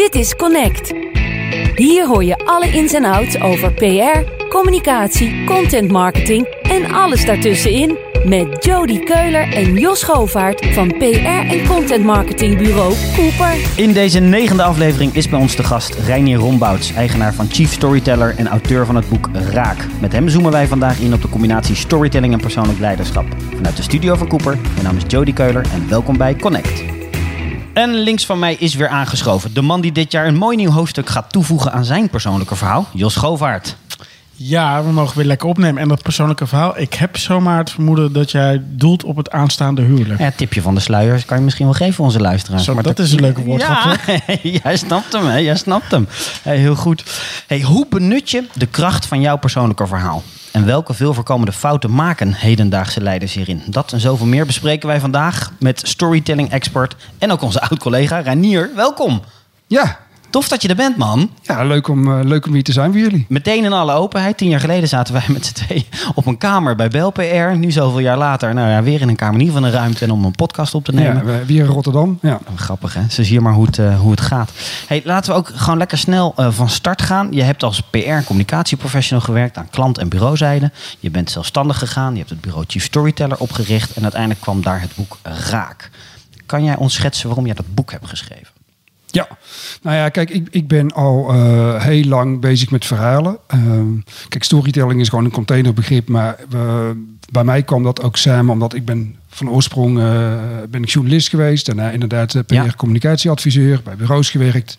Dit is Connect. Hier hoor je alle ins en outs over PR, communicatie, content marketing en alles daartussenin met Jody Keuler en Jos Govaert van PR en content marketingbureau Cooper. In deze negende aflevering is bij ons de gast Reinier Rombouts, eigenaar van Chief Storyteller en auteur van het boek Raak. Met hem zoomen wij vandaag in op de combinatie storytelling en persoonlijk leiderschap. Vanuit de studio van Cooper, mijn naam is Jody Keuler en welkom bij Connect. En links van mij is weer aangeschoven de man die dit jaar een mooi nieuw hoofdstuk gaat toevoegen aan zijn persoonlijke verhaal, Jos Govaert. Ja, we mogen weer lekker opnemen. En dat persoonlijke verhaal. Ik heb zomaar het vermoeden dat jij doelt op het aanstaande huwelijk. Ja, tipje van de sluier kan je misschien wel geven onze luisteraars. Zo, dat is een leuke woordgrap. Ja, jij snapt hem, hè? Jij snapt hem. Hey, heel goed. Hey, hoe benut je de kracht van jouw persoonlijke verhaal? En welke veel voorkomende fouten maken hedendaagse leiders hierin? Dat en zoveel meer bespreken wij vandaag met storytelling-expert en ook onze oud-collega Ranier. Welkom. Ja, Tof dat je er bent, man. ja leuk, om, eh, leuk om hier te zijn voor jullie. Meteen in alle openheid. Tien jaar geleden zaten wij met z'n twee op een kamer bij Bel PR. Nu zoveel jaar later, nou ja, weer in een kamer, in ieder geval een ruimte en om een podcast op te nemen. Ja, we- weer in Rotterdam. Ja. Oh, Grappig hè, zo zie je maar hoe het, eh, hoe het gaat. Hey, laten we ook gewoon lekker snel eh, van start gaan. Je hebt als PR en communicatieprofessional gewerkt aan klant- en bureauzijde. Je bent zelfstandig gegaan, je hebt het bureau Chief Storyteller opgericht. En uiteindelijk kwam daar het boek Raak. Kan jij ons schetsen waarom jij dat boek hebt geschreven? Ja, nou ja, kijk, ik, ik ben al eh, heel lang bezig met verhalen. Ehm, kijk, storytelling is gewoon een containerbegrip, maar eh, bij mij kwam dat ook samen omdat ik ben van oorsprong eh, ben ik journalist geweest. Daarna inderdaad. PR-communicatieadviseur, bij bureaus gewerkt.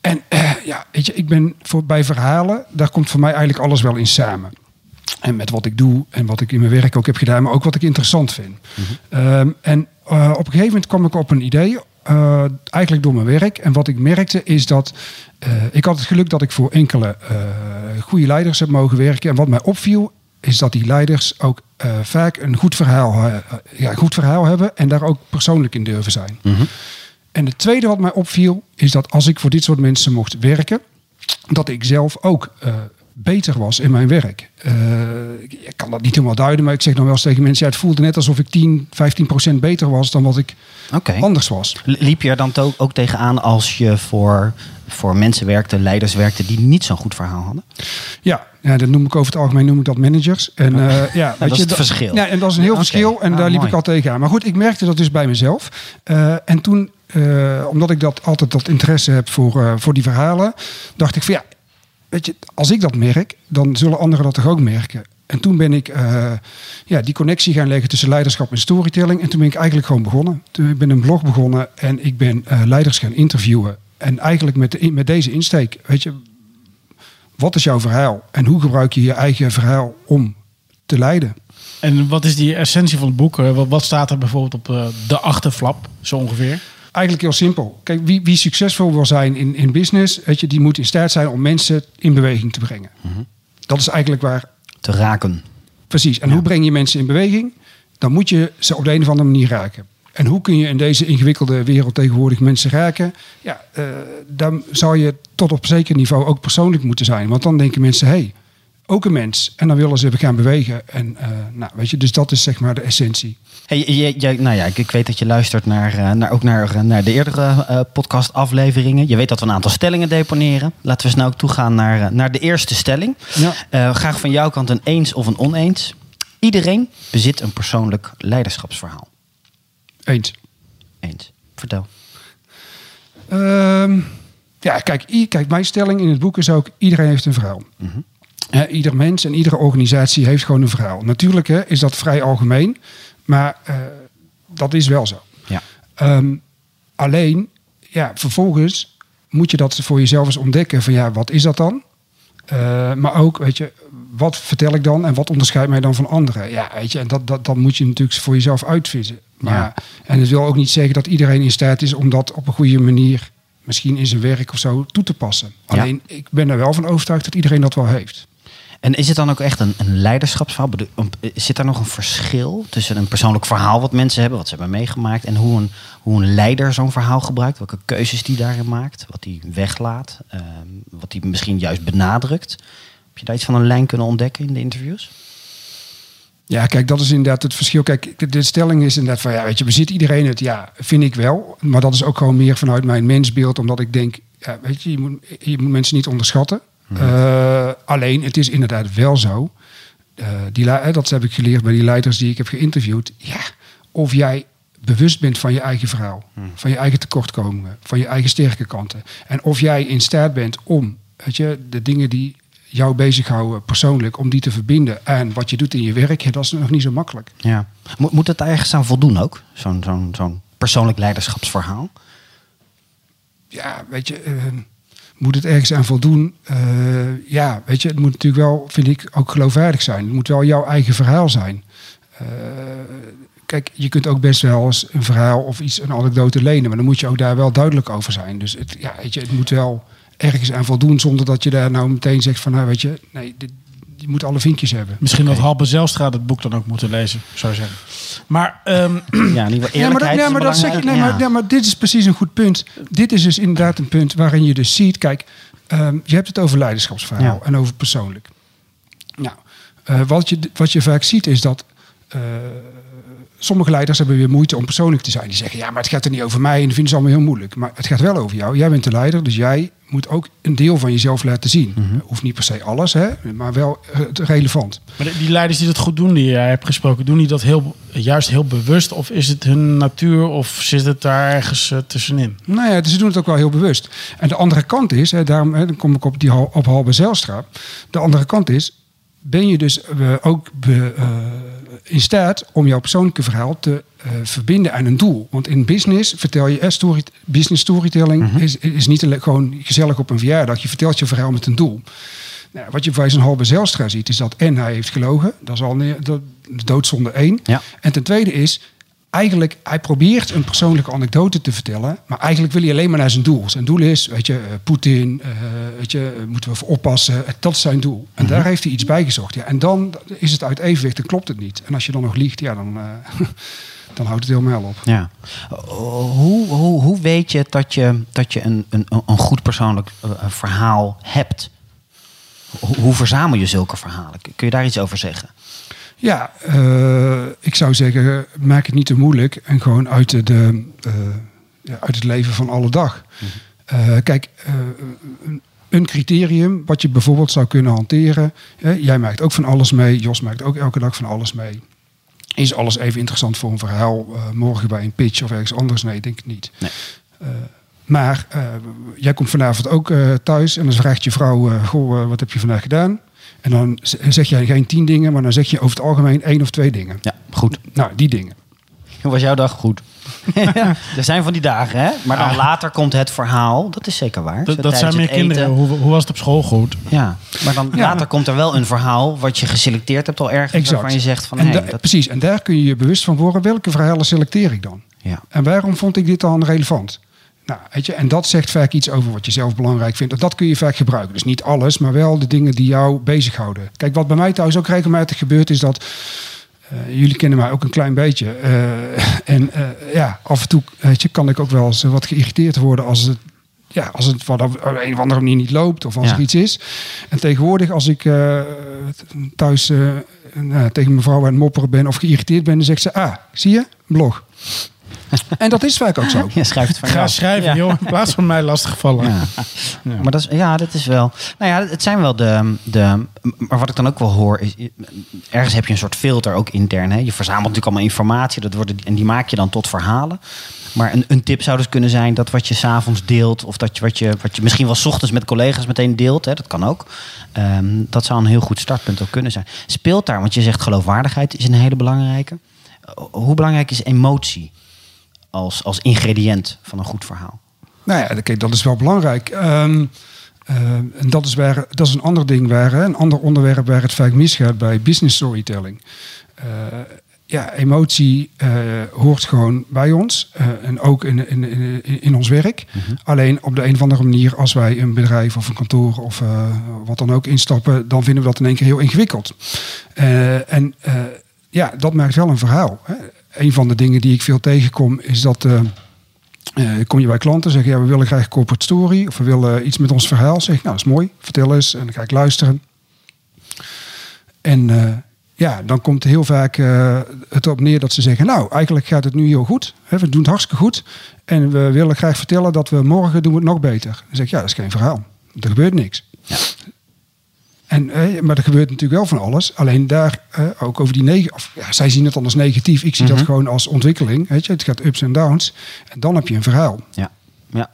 En ja, weet je, ik ben voor, bij verhalen, daar komt voor mij eigenlijk alles wel in samen. En met wat ik doe en wat ik in mijn werk ook heb gedaan, maar ook wat ik interessant vind. Ehm, en op een gegeven moment kwam ik op een idee, eh, eigenlijk door mijn werk. En wat ik merkte is dat eh, ik had het geluk dat ik voor enkele eh, goede leiders heb mogen werken. En wat mij opviel is dat die leiders ook vaak een goed verhaal, ja, een goed verhaal hebben en daar ook persoonlijk in durven zijn. En het tweede wat mij opviel is dat als ik voor dit soort mensen mocht werken, dat ik zelf ook beter was in mijn werk. Eh, ik, kan dat niet helemaal duiden, maar ik zeg dan wel eens tegen mensen: ja, het voelde net alsof ik 10, 15 procent beter was dan wat ik anders was. Liep je er dan ook tegenaan als je voor, voor mensen werkte, leiders werkte die niet zo'n goed verhaal hadden? Ja, ja, dat noem ik over het algemeen noem ik dat managers. En, eh, ja, weet is je, het verschil. Ja, en dat is een heel verschil. En Ah, daar liep mooi. ik al tegenaan. Maar goed, ik merkte dat dus bij mezelf. Eh, en toen, omdat ik dat altijd dat interesse heb voor, voor die verhalen, dacht ik van ja, weet je, als ik dat merk, dan zullen anderen dat toch ook merken. En toen ben ik eh, ja, die connectie gaan leggen tussen leiderschap en storytelling. En toen ben ik eigenlijk gewoon begonnen. Toen ben ik een blog begonnen en ik ben eh, leiders gaan interviewen. En eigenlijk met, de, met deze insteek, weet je, wat is jouw verhaal? En hoe gebruik je je eigen verhaal om te leiden? En wat is die essentie van het boek? Eh, Wat, staat er bijvoorbeeld op de achterflap, zo ongeveer? Eigenlijk heel simpel. Kijk, wie, wie succesvol wil zijn in, in business, weet je, die moet in staat zijn om mensen in beweging te brengen. Dat is eigenlijk waar, Te raken. precies. En hoe breng je mensen in beweging? Dan moet je ze op de een of andere manier raken. En hoe kun je in deze ingewikkelde wereld tegenwoordig mensen raken? Ja, eh, dan zou je tot op zeker niveau ook persoonlijk moeten zijn. Want dan denken mensen, hé, hey, ook een mens. En dan willen ze gaan bewegen. En eh, nou, weet je, dus dat is zeg maar de essentie. Hey, nou ja, ik, ik weet dat je luistert naar, eh, naar, ook naar, eh, naar de eerdere eh, podcastafleveringen. Je weet dat we een aantal stellingen deponeren. Laten we snel ook toegaan naar, naar de eerste stelling. Ja. Graag van jouw kant een eens of een oneens. Iedereen bezit een persoonlijk leiderschapsverhaal. Eens. Eens. Vertel. Ehm, ja, kijk, kijk, mijn stelling in het boek is ook: iedereen heeft een verhaal. Hè, ieder mens en iedere organisatie heeft gewoon een verhaal. Natuurlijk hè, is dat vrij algemeen, maar eh, dat is wel zo. Ja. Ehm, alleen, ja, vervolgens moet je dat voor jezelf eens ontdekken: van ja, wat is dat dan? Eh, maar ook, weet je, wat vertel ik dan en wat onderscheidt mij dan van anderen? Ja, weet je, en dat, dat, dat moet je natuurlijk voor jezelf uitvissen. Maar, Ja. En het wil ook niet zeggen dat iedereen in staat is om dat op een goede manier, misschien in zijn werk of zo, toe te passen. Ja. Alleen, ik ben er wel van overtuigd dat iedereen dat wel heeft. En is het dan ook echt een, een leiderschapsverhaal? Zit daar nog een verschil tussen een persoonlijk verhaal wat mensen hebben, wat ze hebben meegemaakt, en hoe een, hoe een leider zo'n verhaal gebruikt? Welke keuzes die daarin maakt, wat hij weglaat, ehm, wat hij misschien juist benadrukt? Heb je daar iets van een lijn kunnen ontdekken in de interviews? Ja, kijk, dat is inderdaad het verschil. Kijk, de, de stelling is inderdaad van, ja, weet je, bezit iedereen het? Ja, vind ik wel. Maar dat is ook gewoon meer vanuit mijn mensbeeld, omdat ik denk, ja, weet je, je moet, je moet mensen niet onderschatten. Eh, alleen, het is inderdaad wel zo. eh, die, dat heb ik geleerd bij die leiders die ik heb geïnterviewd. Ja, of jij bewust bent van je eigen verhaal, van je eigen tekortkomingen, van je eigen sterke kanten. En of jij in staat bent om, weet je, de dingen die jou bezighouden persoonlijk, om die te verbinden aan wat je doet in je werk, ja, dat is nog niet zo makkelijk. Ja. Moet, moet het ergens aan voldoen ook? Zo'n zo'n zo'n persoonlijk leiderschapsverhaal? ja, weet je, eh, moet het ergens aan voldoen? Eh, ja, weet je, het moet natuurlijk wel, vind ik, ook geloofwaardig zijn. Het moet wel jouw eigen verhaal zijn. Eh, kijk, je kunt ook best wel eens een verhaal of iets, een anekdote lenen, maar dan moet je ook daar wel duidelijk over zijn. Dus het, ja, weet je, het moet wel ergens aan voldoen, zonder dat je daar nou meteen zegt van, nou, weet je, nee, dit, je moet alle vinkjes hebben. Misschien dat Halbe Zelstra het boek dan ook moeten lezen, zou zeggen. Maar ehm, Ja, in ieder geval Ja, maar, dat, maar, dat zeg je, belangrijk. nee, Ja. maar, ja, maar dit is precies een goed punt. Dit is dus inderdaad een punt waarin je dus ziet... Kijk, ehm, je hebt het over leiderschapsverhaal Ja. en over persoonlijk. Nou, eh, wat, je, wat je vaak ziet is dat... eh, sommige leiders hebben weer moeite om persoonlijk te zijn. Die zeggen, ja, maar het gaat er niet over mij en dat vinden ze allemaal heel moeilijk. Maar het gaat wel over jou. Jij bent de leider, dus jij moet ook een deel van jezelf laten zien. Mhm. Hoeft niet per se alles, hè, maar wel eh, het relevant. Maar die leiders die dat goed doen, die jij hebt gesproken, doen die dat heel, juist heel bewust? Of is het hun natuur of zit het daar ergens eh, tussenin? Nou ja, dus ze doen het ook wel heel bewust. En de andere kant is, hè, daarom hè, dan kom ik op, die, op Halbe Zijlstra. De andere kant is, ben je dus ook be- eh, in staat om jouw persoonlijke verhaal te eh, verbinden aan een doel. Want in business vertel je, eh, story, business storytelling is, is niet gewoon gezellig op een verjaardag. Je vertelt je verhaal met een doel. Nou, wat je bij zo'n Halbe Zijlstra ziet, is dat en hij heeft gelogen. Dat is al de doodzonde één. Ja. En ten tweede is, eigenlijk, hij probeert een persoonlijke anekdote te vertellen, maar eigenlijk wil hij alleen maar naar zijn doel. Zijn doel is, weet je, eh, Poetin, eh, weet je, eh, moeten we voor oppassen. Dat is zijn doel. En daar heeft hij iets bij gezocht. Ja. En dan is het uit evenwicht, dan klopt het niet. En als je dan nog liegt, ja, dan, dan houdt het helemaal op. Ja. Hoe, hoe, hoe weet je dat je, dat je een, een, een goed persoonlijk verhaal hebt? Hoe verzamel je zulke verhalen? Kun je daar iets over zeggen? Ja, eh, ik zou zeggen, maak het niet te moeilijk en gewoon uit, de, de, eh, ja, uit het leven van alle dag. Eh, kijk, een- een criterium wat je bijvoorbeeld zou kunnen hanteren. Jij maakt ook van alles mee, Jos maakt ook elke dag van alles mee. Is alles even interessant voor een verhaal morgen bij een pitch of ergens anders? Nee, denk ik niet. Nee. Maar jij komt vanavond ook thuis en dan vraagt je vrouw: Goh, wat heb je vandaag gedaan? En dan zeg jij geen tien dingen, maar dan zeg je over het algemeen één of twee dingen. Ja, goed. Nou, die dingen. Hoe was jouw dag? Goed. er zijn van die dagen, hè? Maar dan later komt het verhaal. Dat is zeker waar. Dat, zijn meer kinderen. Hoe, hoe was het op school? Goed. Ja, maar dan Ja. later komt er wel een verhaal wat je geselecteerd hebt al ergens. Exact. Waarvan je zegt van, en da- dat... Precies, en daar kun je je bewust van worden. Welke verhalen selecteer ik dan? Ja. En waarom vond ik dit dan relevant? Nou, weet je, en dat zegt vaak iets over wat je zelf belangrijk vindt. En dat kun je vaak gebruiken. Dus niet alles, maar wel de dingen die jou bezighouden. Kijk, wat bij mij thuis ook regelmatig gebeurt, is dat. eh, jullie kennen mij ook een klein beetje. eh, en eh, ja, af en toe weet je, kan ik ook wel eens wat geïrriteerd worden als het. Ja, als het van op een of andere manier niet loopt of als Ja. er iets is. En tegenwoordig, als ik thuis nou, tegen mijn vrouw aan het mopperen ben of geïrriteerd ben, dan zegt ze: Ah, zie je, blog. En dat is vaak ook zo. Het van Ga jou. schrijven, Ja. joh. In plaats van mij lastiggevallen. Ja. Maar dat is, ja, dat is wel. Nou ja, het zijn wel de, de. Maar wat ik dan ook wel hoor is. Ergens heb je een soort filter ook intern. Hè? Je verzamelt natuurlijk allemaal informatie. Dat worden, en die maak je dan tot verhalen. Maar een, een tip zou dus kunnen zijn dat wat je s'avonds deelt. Of dat je wat, je wat je misschien wel 's ochtends met collega's meteen deelt. Hè? Dat kan ook. Ehm, dat zou een heel goed startpunt ook kunnen zijn. Speelt daar, want je zegt geloofwaardigheid is een hele belangrijke. Hoe belangrijk is emotie als, als ingrediënt van een goed verhaal? Nou ja, kijk, dat is wel belangrijk. Ehm, eh, en dat is, waar, dat is een ander ding waar, hè, een ander onderwerp waar het vaak misgaat bij business storytelling. Eh, ja, emotie eh, hoort gewoon bij ons eh, en ook in, in, in, in ons werk. Alleen op de een of andere manier, als wij een bedrijf of een kantoor of wat dan ook instappen, dan vinden we dat in één keer heel ingewikkeld. En ja, dat maakt wel een verhaal. Hè. Een van de dingen die ik veel tegenkom is dat. eh, eh, kom je bij klanten zeggen, ja, we willen graag corporate story of we willen iets met ons verhaal. Zeg nou, dat is mooi, vertel eens. En dan ga ik luisteren. En eh, ja, dan komt heel vaak het op neer dat ze zeggen... nou, eigenlijk gaat het nu heel goed. Hè, we doen het hartstikke goed. En we willen graag vertellen dat we morgen doen we het nog beter. Dan zeg ik, ja, dat is geen verhaal. Er gebeurt niks. Ja. En, eh, maar er gebeurt natuurlijk wel van alles. Alleen daar eh, ook over die negen. Ja, zij zien het dan als negatief. Ik zie Mhm. dat gewoon als ontwikkeling. Weet je? Het gaat ups en downs. En dan heb je een verhaal. Ja. ja.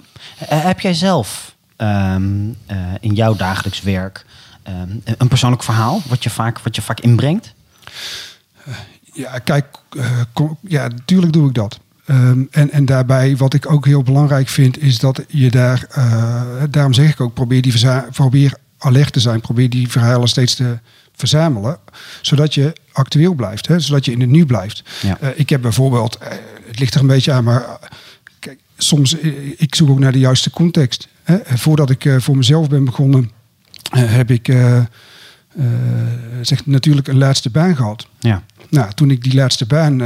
Eh, heb jij zelf ehm, eh, in jouw dagelijks werk ehm, een persoonlijk verhaal wat je vaak, wat je vaak inbrengt? Ja, kijk, kom- ja, natuurlijk doe ik dat. Ehm, en, en daarbij, wat ik ook heel belangrijk vind, is dat je daar, daarom zeg ik ook, probeer, die probeer alert te zijn, probeer die verhalen steeds te verzamelen, zodat je actueel blijft, hè, zodat je in het nu blijft. Ja. Eh, ik heb bijvoorbeeld, eh, het ligt er een beetje aan, maar eh, kijk, soms, ik zoek ook naar de juiste context. Hè. Voordat ik voor mezelf ben begonnen, heb ik zeg, natuurlijk een laatste baan gehad. Ja. Nou, toen ik die laatste baan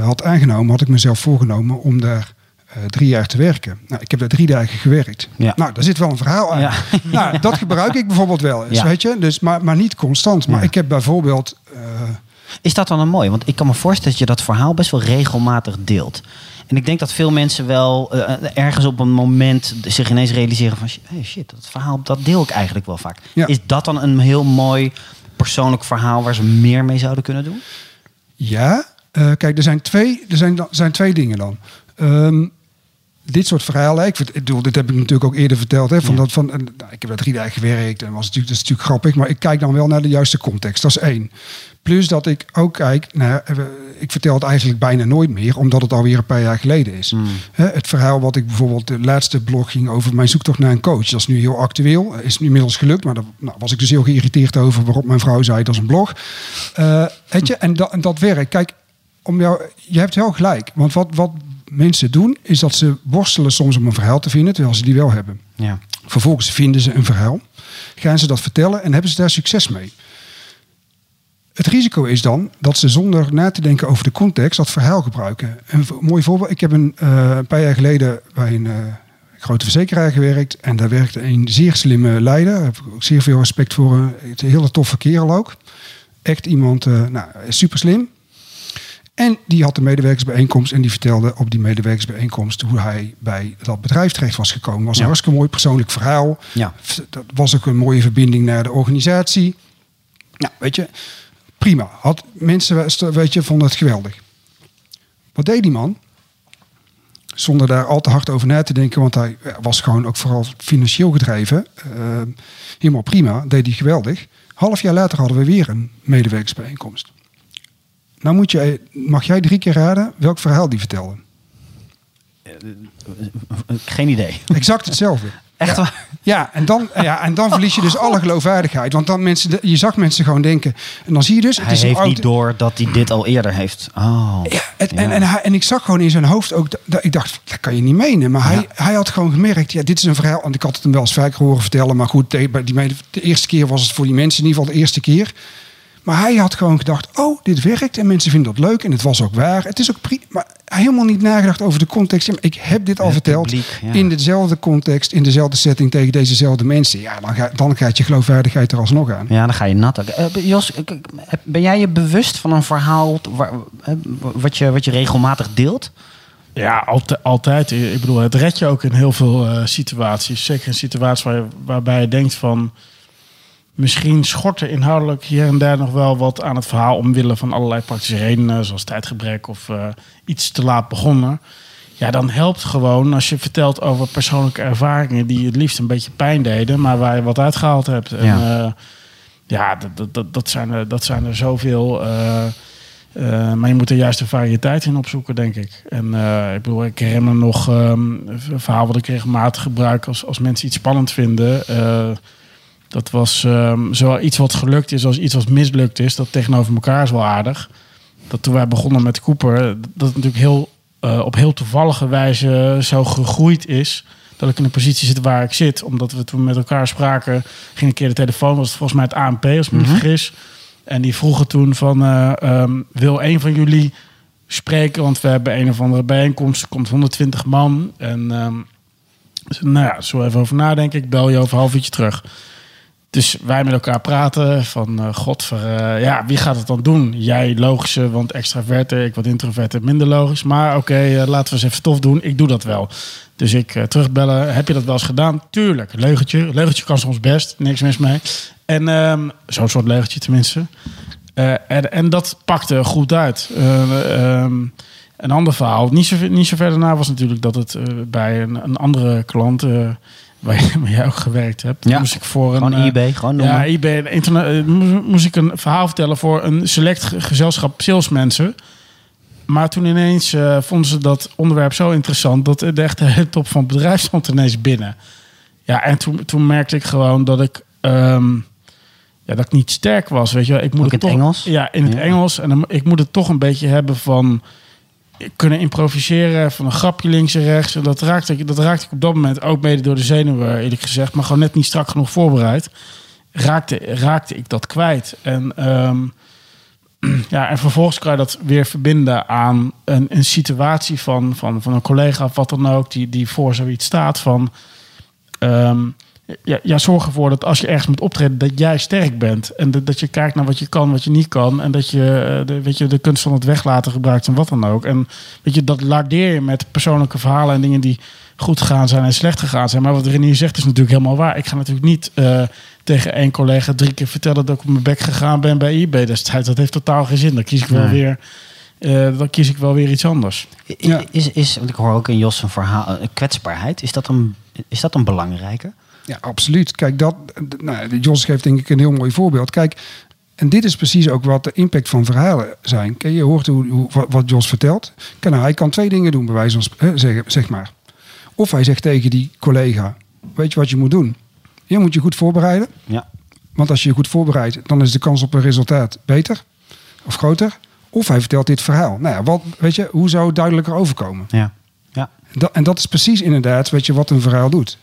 had aangenomen, had ik mezelf voorgenomen om daar eh, drie jaar te werken. Nou, ik heb daar drie dagen gewerkt. Ja. Nou, daar zit wel een verhaal aan. Ja. Nou, dat gebruik ik bijvoorbeeld wel eens, Ja. weet je. Dus, maar, maar niet constant. Maar ik heb bijvoorbeeld... eh, Is dat dan een mooi? Want ik kan me voorstellen dat je dat verhaal best wel regelmatig deelt. En ik denk dat veel mensen wel eh, ergens op een moment zich ineens realiseren van... Hey shit, dat verhaal dat deel ik eigenlijk wel vaak. Ja. Is dat dan een heel mooi persoonlijk verhaal waar ze meer mee zouden kunnen doen? Ja, kijk, er zijn twee, er zijn, dan- zijn twee dingen dan. Ehm, dit soort verhalen, ik, bedoel, dit heb ik natuurlijk ook eerder verteld. Hè, van Ja. dat, van, en, nou, ik heb daar drie dagen gewerkt en was natuurlijk, dat is natuurlijk grappig. Maar ik kijk dan wel naar de juiste context. Dat is één. Plus dat ik ook kijk naar, eh, ik vertel het eigenlijk bijna nooit meer, omdat het alweer een paar jaar geleden is. Hè, het verhaal wat ik bijvoorbeeld, de laatste blog ging over mijn zoektocht naar een coach. Dat is nu heel actueel, is nu inmiddels gelukt. Maar daar nou, was ik dus heel geïrriteerd over, waarop mijn vrouw zei, dat is een blog. Eh, weet je, en dat, en dat werkt. Kijk, om jou, je hebt wel gelijk. Want wat, wat mensen doen, is dat ze worstelen soms om een verhaal te vinden, terwijl ze die wel hebben. Ja. Vervolgens vinden ze een verhaal, gaan ze dat vertellen en hebben ze daar succes mee. Het risico is dan dat ze zonder na te denken over de context dat verhaal gebruiken. Een mooi voorbeeld, ik heb een, eh, een paar jaar geleden bij een eh, grote verzekeraar gewerkt en daar werkte een zeer slimme leider. Daar heb ik ook zeer veel respect voor. eh, Het een hele toffe kerel ook. Echt iemand, eh nou, super slim. En die had de medewerkersbijeenkomst en die vertelde op die medewerkersbijeenkomst hoe hij bij dat bedrijf terecht was gekomen. Was een hartstikke mooi persoonlijk verhaal. Ja. Dat was ook een mooie verbinding naar de organisatie. Nou, weet je, prima. Had, mensen weet je, vonden het geweldig. Wat deed die man? Zonder daar al te hard over na te denken, want hij was gewoon ook vooral financieel gedreven. Eh, helemaal prima, deed hij geweldig. Half jaar later hadden we weer een medewerkersbijeenkomst. Nou moet je, mag jij drie keer raden welk verhaal die vertelde? Geen idee. Exact hetzelfde. Echt ja. waar? Ja, en dan, ja, en dan verlies je dus alle geloofwaardigheid. Want dan mensen, je zag mensen gewoon denken. En dan zie je dus. Het Hij is heeft niet door dat hij dit al eerder heeft. Oh. Ja, het, En, Ja. en, hij, en ik zag gewoon in zijn hoofd ook. Dat, ik dacht, dat kan je niet menen. Maar hij, hij had gewoon gemerkt. Ja, dit is een verhaal. Want ik had het hem wel eens vaker horen vertellen. Maar goed, de, die, de eerste keer was het voor die mensen in ieder geval de eerste keer. Maar hij had gewoon gedacht, oh, dit werkt en mensen vinden dat leuk en het was ook waar. Het is ook prima, maar hij helemaal niet nagedacht over de context. Ik heb dit al Het verteld publiek, ja. in dezelfde context, in dezelfde setting tegen dezezelfde mensen. Ja, dan, ga, dan gaat je geloofwaardigheid er alsnog aan. Ja, dan ga je nat. Eh, Jos, ben jij je bewust van een verhaal waar- eh, wat, je, wat je regelmatig deelt? Ja, altijd. altijd. Ik bedoel, het redt je ook in heel veel eh, situaties. Zeker in situaties waar waarbij je denkt van... Misschien schort er inhoudelijk hier en daar nog wel wat aan het verhaal... omwille van allerlei praktische redenen, zoals tijdgebrek of eh, iets te laat begonnen. Ja, dan helpt gewoon als je vertelt over persoonlijke ervaringen... die het liefst een beetje pijn deden, maar waar je wat uitgehaald hebt. En, Ja. ja, ja dat, dat, dat, zijn er, dat zijn er zoveel... eh, eh, maar je moet er juist de variëteit in opzoeken, denk ik. En eh, ik bedoel, ik herinner nog ehm, een verhaal wat ik regelmatig gebruik als, als mensen iets spannend vinden. Eh, dat was ehm, zowel iets wat gelukt is als iets wat mislukt is. Dat tegenover elkaar is wel aardig. Dat toen wij begonnen met Cooper, dat het natuurlijk heel, eh, op heel toevallige wijze zo gegroeid is. Dat ik in de positie zit waar ik zit. Omdat we toen met elkaar spraken, ging een keer de telefoon, was het volgens mij het ANP, als ik me niet vergis. En die vroegen toen van, eh, ehm, wil een van jullie spreken? Want we hebben een of andere bijeenkomst, er komt 120 man. En ehm, nou ja, zo even over nadenken. Ik bel je over een half uurtje terug. Dus wij met elkaar praten van uh, ja, wie gaat het dan doen? Jij logische, want extraverte, ik wat introverte, minder logisch. Maar oké, laten we eens even tof doen. Ik doe dat wel. Dus ik terugbellen. Heb je dat wel eens gedaan? Tuurlijk. Leugentje. Leugentje kan soms best. Niks mis mee. En um, zo'n soort leugentje tenminste. en, en dat pakte goed uit. Um, een ander verhaal, niet zo, niet zo ver daarna, was natuurlijk dat het bij een, een, andere klant, uh, waar, jij ook gewerkt hebt, ja. moest ik voor gewoon een. Uh, eBay, gewoon Ja, eBay. Internet, moest ik een verhaal vertellen voor een select gezelschap salesmensen. Maar toen ineens vonden ze dat onderwerp zo interessant dat de echte top van het bedrijf stond ineens binnen. Ja, en toen, toen merkte ik gewoon dat ik. Um, ja, dat ik niet sterk was, weet je. Ik moet Ook het in het toch, Engels? Ja, in het Ja. Engels. En dan, ik moet het toch een beetje hebben van kunnen improviseren van een grapje links en rechts. En dat raakte, ik, dat raakte ik op dat moment ook mede door de zenuwen, eerlijk gezegd. Maar gewoon net niet strak genoeg voorbereid. Raakte, raakte ik dat kwijt. En, ehm, ja, en vervolgens kan je dat weer verbinden aan een, een situatie van, van, van een collega of wat dan ook, die, die voor zoiets staat van. ehm, ja, ja, zorg ervoor dat als je ergens moet optreden, dat jij sterk bent. En dat, dat je kijkt naar wat je kan, wat je niet kan. En dat je, eh, de, weet je de kunst van het weglaten gebruikt en wat dan ook. En weet je, dat lardeer je met persoonlijke verhalen en dingen die goed gegaan zijn en slecht gegaan zijn. Maar wat Renier zegt is natuurlijk helemaal waar. Ik ga natuurlijk niet eh, tegen één collega drie keer vertellen dat ik op mijn bek gegaan ben bij eBay destijds. Dat heeft totaal geen zin. Dan kies ik wel Nee. weer. eh, dan kies ik wel weer iets anders. I- Ja. Is, is, want ik hoor ook in Jos een verhaal, kwetsbaarheid. Is dat een, is dat een belangrijke? Ja, absoluut. Kijk, dat, nou, Jos geeft denk ik een heel mooi voorbeeld. Kijk, en dit is precies ook wat de impact van verhalen zijn. Kijk, je hoort hoe, hoe, wat- Jos vertelt. Kijk, nou, hij kan twee dingen doen, bij wijze van zeggen, zeg maar. Of hij zegt tegen die collega, weet je wat je moet doen? Je moet je goed voorbereiden. Ja. Want als je je goed voorbereidt, dan is de kans op een resultaat beter of groter. Of hij vertelt dit verhaal. Nou ja, wat, weet je, hoe zou het duidelijker overkomen? Ja. ja. Dat, en dat is precies inderdaad weet je, wat een verhaal doet.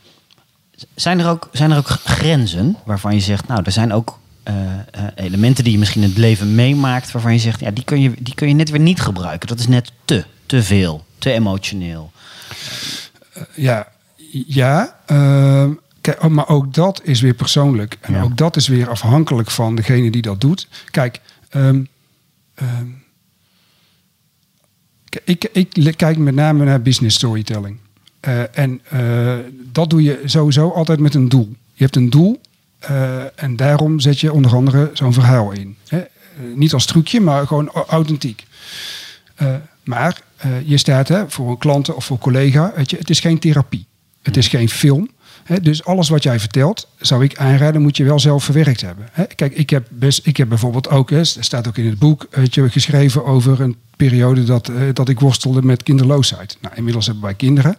Zijn er, ook, zijn er ook grenzen waarvan je zegt, nou, er zijn ook eh, eh, elementen die je misschien in het leven meemaakt, waarvan je zegt, ja, die kun je, die kun je net weer niet gebruiken. Dat is net te, te veel, te emotioneel. Ja, ja. ehm, kijk, oh, maar ook dat is weer persoonlijk. En Ja. ook dat is weer afhankelijk van degene die dat doet. Kijk, ehm, ehm, ik, ik kijk met name naar business storytelling. Eh, en eh, dat doe je sowieso altijd met een doel. Je hebt een doel eh, en daarom zet je onder andere zo'n verhaal in. Hè? Niet als trucje, maar gewoon au- authentiek. Maar je staat hè, voor een klant of voor een collega, weet je, het is geen therapie. Het is geen film. Dus alles wat jij vertelt, zou ik aanraden, moet je wel zelf verwerkt hebben. Kijk, ik heb, best, ik heb bijvoorbeeld ook, er staat ook in het boek, weet je, geschreven over een periode dat, eh, dat ik worstelde met kinderloosheid. Nou, inmiddels hebben wij kinderen.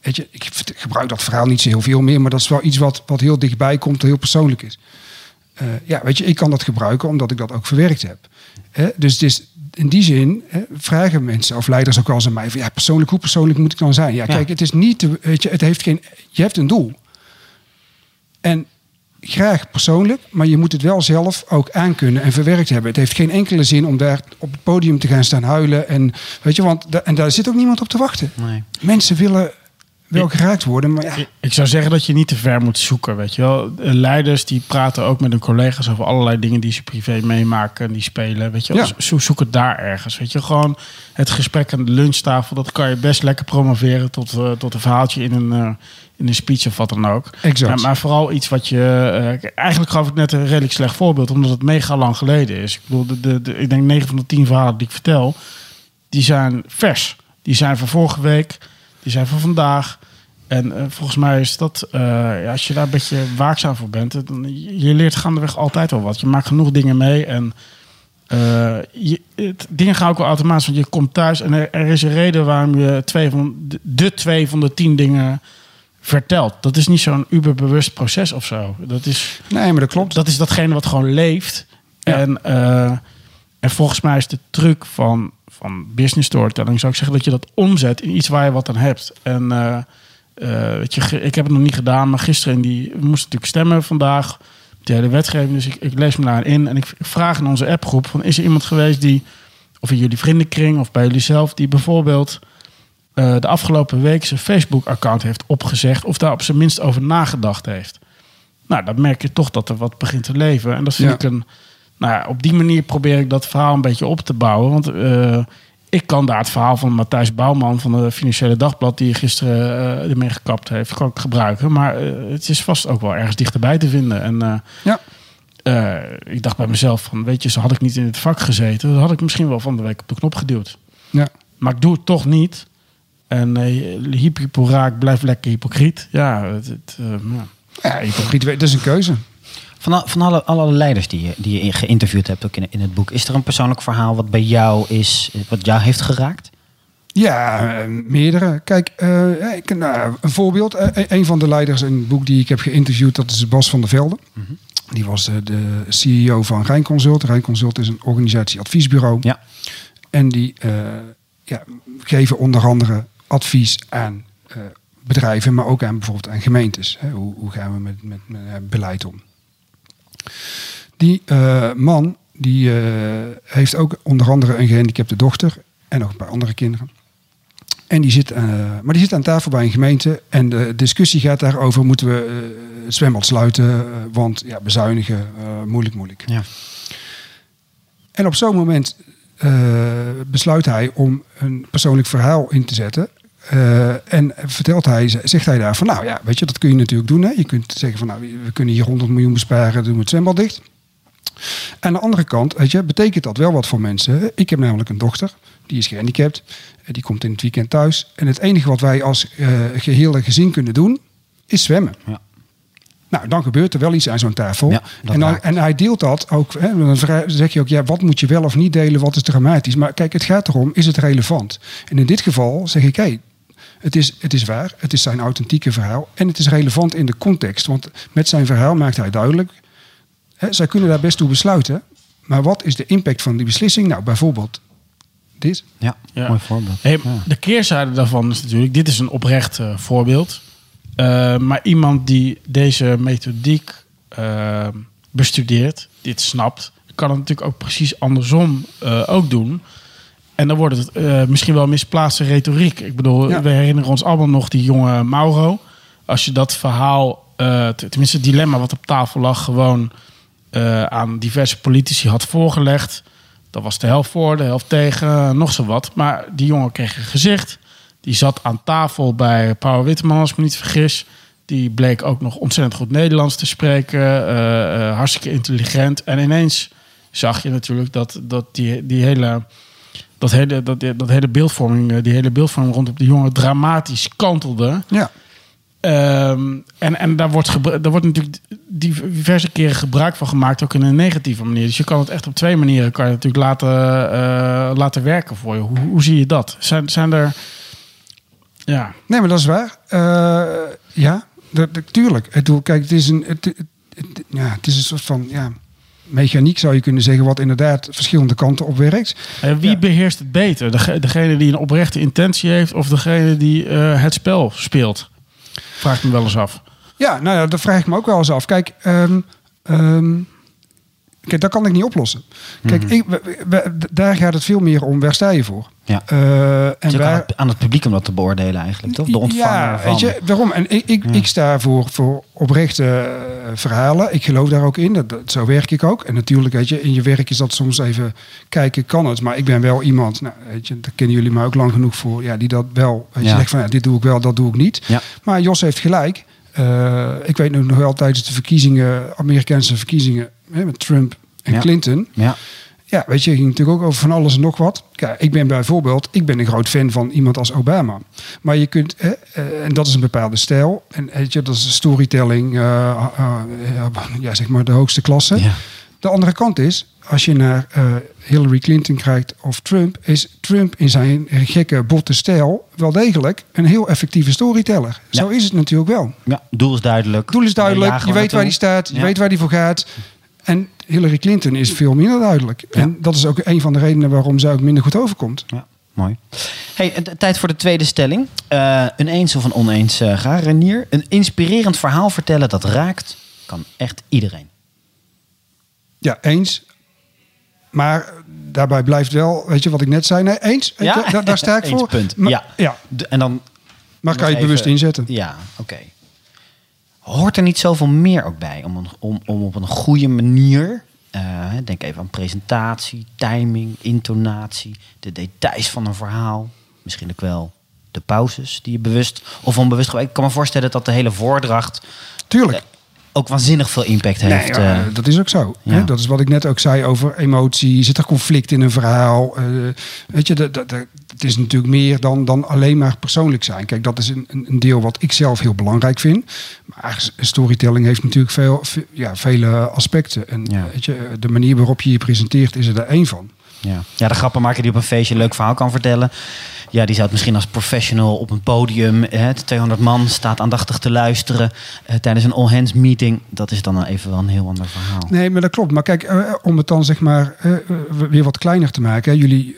Weet je, ik gebruik dat verhaal niet zo heel veel meer, maar dat is wel iets wat, wat heel dichtbij komt, heel persoonlijk is. Eh, ja, weet je, ik kan dat gebruiken omdat ik dat ook verwerkt heb. Dus het is, in die zin vragen mensen of leiders ook wel eens aan mij van ja, persoonlijk, hoe persoonlijk moet ik dan zijn? Ja, Ja. kijk, het is niet, te- weet je, het heeft geen, je hebt een doel. En graag persoonlijk, maar je moet het wel zelf ook aankunnen en verwerkt hebben. Het heeft geen enkele zin om daar op het podium te gaan staan huilen en weet je, want en daar zit ook niemand op te wachten. Nee. Mensen willen Ik- geraakt worden, maar ja, Ik- zou zeggen dat je niet te ver moet zoeken, weet je wel. Eh, Leiders die praten ook met hun collega's over allerlei dingen die ze privé meemaken en die spelen, weet je wel. Ja. Zoek het daar ergens, weet je. Gewoon het gesprek aan de lunchtafel, dat kan je best lekker promoveren tot, eh, tot een verhaaltje in een, eh, in een speech of wat dan ook. Exact. Ja, maar vooral iets wat je... eigenlijk gaf ik net een redelijk slecht voorbeeld, omdat het mega lang geleden is. Ik bedoel, de, de, de- ik denk 9 van de 10 verhalen die ik vertel, die zijn vers. Die zijn van vorige week, die zijn van vandaag. En eh, volgens mij is dat, eh, ja, als je daar een beetje waakzaam voor bent, dan, je, leert gaandeweg altijd wel wat. Je maakt genoeg dingen mee en eh, je, het, dingen gaan ook wel automatisch. Want je komt thuis en er, er is een reden waarom je twee van de, de twee van de tien dingen vertelt. Dat is niet zo'n uberbewust proces of zo. Dat is, nee, maar dat klopt. dat is datgene wat gewoon leeft. Ja. En, en volgens mij is de truc van, van business storytelling, zou ik zeggen, dat je dat omzet in iets waar je wat aan hebt. En eh, weet je, ik heb het nog niet gedaan, maar gisteren in die, we moesten natuurlijk stemmen vandaag. De hele wetgeving, dus ik, ik lees me daar in en ik vraag in onze appgroep: van, is er iemand geweest die, of in jullie vriendenkring of bij jullie zelf, die bijvoorbeeld eh, de afgelopen week zijn Facebook-account heeft opgezegd of daar op zijn minst over nagedacht heeft? Nou, dan merk je toch dat er wat begint te leven. En dat vind Ja. ik een... Nou ja, op die manier probeer ik dat verhaal een beetje op te bouwen. Want eh, ik kan daar het verhaal van Matthijs Bouwman van de Financiële Dagblad... die gisteren eh ermee gekapt heeft, kan ik gebruiken. Maar eh, het is vast ook wel ergens dichterbij te vinden. En eh, Ja. eh, ik dacht bij mezelf van... weet je, zo had ik niet in het vak gezeten... dan had ik misschien wel van de week op de knop geduwd. Ja. Maar ik doe het toch niet. En uh, hiep hyporaak, blijf lekker hypocriet. Ja, het, het, uh, ja. Ja, hypocriet, dat is een keuze. Van, van alle, alle leiders die je, die je geïnterviewd hebt ook in, in het boek, is er een persoonlijk verhaal wat bij jou is, wat jou heeft geraakt? Ja, uh, meerdere. Kijk, uh, ik, nou, een voorbeeld. Uh, een van de leiders in het boek die ik heb geïnterviewd, dat is Bas van der Velde. Mm -hmm. Die was de CEO van Rijnconsult. Rijnconsult is een organisatie-adviesbureau. Ja. En die ja, geven onder andere advies aan bedrijven, maar ook aan bijvoorbeeld aan gemeentes. Hè? Hoe, hoe, gaan we met, met, met beleid om? Die uh, man die uh, heeft ook onder andere een gehandicapte dochter en nog een paar andere kinderen. En die zit, uh, maar die zit aan tafel bij een gemeente en de discussie gaat daarover: moeten we het zwembad sluiten, want ja, bezuinigen, moeilijk, moeilijk. Ja. En op zo'n moment besluit hij om een persoonlijk verhaal in te zetten. Uh, en vertelt hij, zegt hij daar van, nou ja, weet je, dat kun je natuurlijk doen. Hè? Je kunt zeggen van, nou, we kunnen hier 100 miljoen besparen, doen we het zwembad dicht. Aan de andere kant, weet je, betekent dat wel wat voor mensen. Ik heb namelijk een dochter, die is gehandicapt, die komt in het weekend thuis. En het enige wat wij als uh, gehele gezin kunnen doen, is zwemmen. Ja. Nou, dan gebeurt er wel iets aan zo'n tafel. Ja, en, dan, en, hij deelt dat ook. Hè, dan zeg je ook, ja, wat moet je wel of niet delen, wat is dramatisch. Maar kijk, het gaat erom, is het relevant? En in dit geval zeg ik, hé, hey, het is, het is waar, het is zijn authentieke verhaal en het is relevant in de context. Want met zijn verhaal maakt hij duidelijk, hè, zij kunnen daar best toe besluiten, maar wat is de impact van die beslissing? Nou, bijvoorbeeld dit. Ja, ja. mooi voorbeeld. Hey, ja. De keerzijde daarvan is natuurlijk, dit is een oprecht uh, voorbeeld. Uh, maar iemand die deze methodiek uh, bestudeert, dit snapt, kan het natuurlijk ook precies andersom ook doen. En dan wordt het uh, misschien wel misplaatste retoriek. Ik bedoel, ja. we herinneren ons allemaal nog die jonge Mauro. Als je dat verhaal, uh, tenminste het dilemma wat op tafel lag, gewoon uh, aan diverse politici had voorgelegd. Dat was de helft voor, de helft tegen, nog zo wat. Maar die jongen kreeg een gezicht. Die zat aan tafel bij Paul Witteman, als ik me niet vergis. Die bleek ook nog ontzettend goed Nederlands te spreken. hartstikke intelligent. En ineens zag je natuurlijk dat, dat die, die hele dat hele, dat, dat hele beeldvorming, die hele beeldvorming rondom de jongen dramatisch kantelde. Ja. Um, en, en daar wordt, daar wordt natuurlijk diverse keren gebruik van gemaakt, ook in een negatieve manier. Dus je kan het echt op twee manieren kan je natuurlijk laten, uh, laten werken voor je. Hoe, hoe zie je dat? Zijn, zijn er. Ja. Nee, maar dat is waar. Uh, ja, dat, dat, tuurlijk. Het, kijk, het is een. Het, het, het, ja, het is een soort van. Ja, mechaniek zou je kunnen zeggen, wat inderdaad verschillende kanten op werkt. En wie ja. beheerst het beter? Dege, degene die een oprechte intentie heeft of degene die uh, het spel speelt? Vraag ik me wel eens af. Ja, nou ja, dat vraag ik me ook wel eens af. Kijk, um, um, kijk dat kan ik niet oplossen. Kijk, mm -hmm. ik, we, we, daar gaat het veel meer om. Waar sta je voor? Ja. Uh, en waar, aan, het, aan het publiek om dat te beoordelen eigenlijk, toch? De ontvanger ja, van. weet je, daarom. En ik, ik, ja. ik sta voor, voor oprechte uh, verhalen. Ik geloof daar ook in. Dat, dat, zo werk ik ook. En natuurlijk, weet je, in je werk is dat soms even kijken, kan het. Maar ik ben wel iemand, nou, weet je, daar kennen jullie mij ook lang genoeg voor, ja, die dat wel, weet je, Ja. zegt van, ja, dit doe ik wel, dat doe ik niet. Ja. Maar Jos heeft gelijk. Uh, ik weet nog wel tijdens de verkiezingen, Amerikaanse verkiezingen, hè, met Trump en Ja. Clinton. Ja. Ja, weet je, ging natuurlijk ook over van alles en nog wat. Kijk, ik ben bijvoorbeeld, ik ben een groot fan van iemand als Obama. Maar je kunt, hè, eh, en dat is een bepaalde stijl. En weet je, dat is storytelling, uh, uh, ja, zeg maar de hoogste klasse. Ja. De andere kant is, als je naar uh, Hillary Clinton kijkt of Trump, is Trump in zijn gekke, botte stijl wel degelijk een heel effectieve storyteller. Ja. Zo is het natuurlijk wel. ja, doel is duidelijk. Doel is duidelijk, je we weet waar die naartoe. staat, je Ja. weet waar die voor gaat. En Hillary Clinton is veel minder duidelijk. Ja. En dat is ook een van de redenen waarom zij ook minder goed overkomt. Ja, mooi. Hey, tijd voor de tweede stelling. Eh, een eens of een oneens, eh ga Renier. Een inspirerend verhaal vertellen dat raakt, kan echt iedereen. Ja, eens. Maar daarbij blijft wel, weet je wat ik net zei? Nee, eens. Ja? Daar, daar sta ik Eens, voor. punt. Maar, Ja. ja, en dan maar kan je het bewust inzetten. Ja, oké. Hoort er niet zoveel meer ook bij om, een, om, om op een goede manier, eh, denk even aan presentatie, timing, intonatie, de details van een verhaal, misschien ook wel de pauzes die je bewust of onbewust gebruikt. Ik kan me voorstellen dat de hele voordracht Tuurlijk. ook waanzinnig veel impact heeft. Ja, eh. dat is ook zo. ja. Hè? Dat is wat ik net ook zei over emotie. Zit er conflict in een verhaal? Eh, weet je, dat, dat- het is natuurlijk meer dan, dan alleen maar persoonlijk zijn. Kijk, dat is een, een deel wat ik zelf heel belangrijk vind. Maar storytelling heeft natuurlijk veel, ve- ja, vele aspecten. En Ja. weet je, de manier waarop je je presenteert is er daar één van. Ja. ja, de grappenmaker die op een feestje een leuk verhaal kan vertellen. Ja, die zou het misschien als professional op een podium, hè, 200 man staat aandachtig te luisteren eh, tijdens een all-hands meeting. Dat is dan even wel een heel ander verhaal. Nee, maar dat klopt. Maar kijk, eh, om het dan zeg maar eh, eh, weer wat kleiner te maken. Hè. Jullie,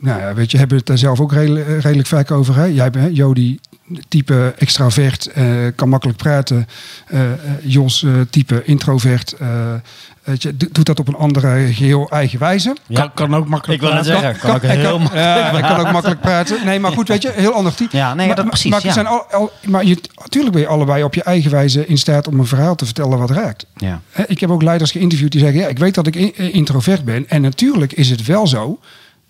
nou ja, weet je, hebben het daar zelf ook redelijk, redelijk vaak over. Hè. Jij bent hè, Jody, type extravert, eh, kan makkelijk praten. Eh, eh, Jos, eh, type introvert. eh, weet je, do- doet dat op een andere, geheel eigen wijze. Kan, kan ook makkelijk Ik wil het praten. zeggen, kan ook hij heel kan, ja, kan ook makkelijk praten. Nee, maar goed, weet je, heel ander type. Ja, nee, maar, dat maar- precies, Maar, ja. zijn al, al- maar je, natuurlijk ben je allebei op je eigen wijze in staat om een verhaal te vertellen wat raakt. Ja. Hè, Ik heb ook leiders geïnterviewd die zeggen: Ja, ik weet dat ik in- introvert ben. En natuurlijk is het wel zo.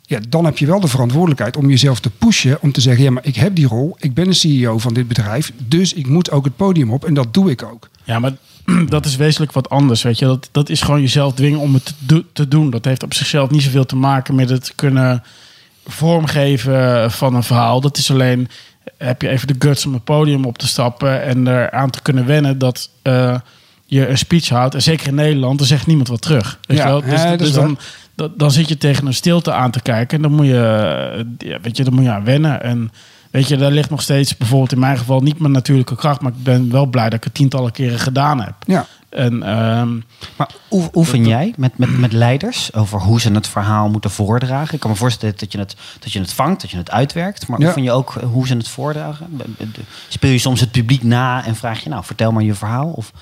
Ja, dan heb je wel de verantwoordelijkheid om jezelf te pushen. Om te zeggen: Ja, maar ik heb die rol. Ik ben een CEO van dit bedrijf. Dus ik moet ook het podium op. En dat doe ik ook. Ja, maar dat is wezenlijk wat anders, weet je. Dat, dat is gewoon jezelf dwingen om het te doen. Dat heeft op zichzelf niet zoveel te maken met het kunnen vormgeven van een verhaal. Dat is alleen, heb je even de guts om het podium op te stappen en eraan te kunnen wennen dat eh, je een speech houdt. En zeker in Nederland, er zegt niemand wat terug. Weet Ja, je wel? Dus, ja, dus dan, dan zit je tegen een stilte aan te kijken en dan moet je, eh, ja, weet je, dan moet je aan wennen. En weet je, daar ligt nog steeds bijvoorbeeld in mijn geval niet mijn natuurlijke kracht, maar ik ben wel blij dat ik het tientallen keren gedaan heb. Ja. En ehm, Maar oe- oefen jij met, met, met leiders over hoe ze het verhaal moeten voordragen? Ik kan me voorstellen dat je het, dat je het vangt, dat je het uitwerkt. Maar Ja. oefen je ook hoe ze het voordragen? Speel je soms het publiek na en vraag je, nou, vertel maar je verhaal? Of,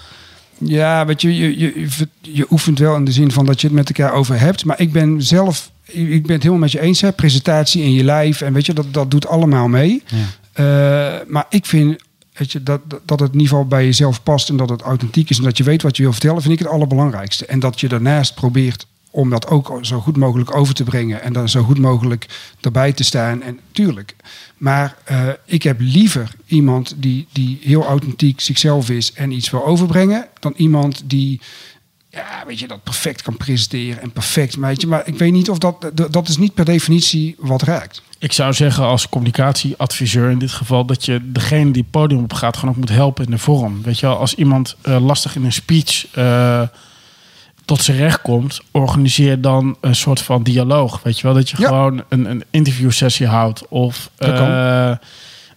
Ja, weet je, je, je, je oefent wel in de zin van dat je het met elkaar over hebt. Maar ik ben zelf, ik ben het helemaal met je eens. Hè? Presentatie in je lijf en weet je, dat, dat doet allemaal mee. ja. Eh, maar ik vind weet je, dat, dat- dat het in ieder geval bij jezelf past en dat het authentiek is en dat je weet wat je wil vertellen, vind ik het allerbelangrijkste. En dat je daarnaast probeert om dat ook zo goed mogelijk over te brengen en dan zo goed mogelijk erbij te staan. En tuurlijk. Maar eh, ik heb liever iemand die, die heel authentiek zichzelf is en iets wil overbrengen, dan iemand die ja, weet je, dat perfect kan presenteren en perfect, weet je. Maar ik weet niet of dat, dat is niet per definitie wat raakt. ik zou zeggen als communicatieadviseur in dit geval dat je degene die het podium op gaat gewoon ook moet helpen in de vorm. Weet je wel, als iemand eh, lastig in een speech eh, tot zijn recht komt, organiseer dan een soort van dialoog. Weet je wel, dat je Ja. gewoon een, een interviewsessie houdt of eh,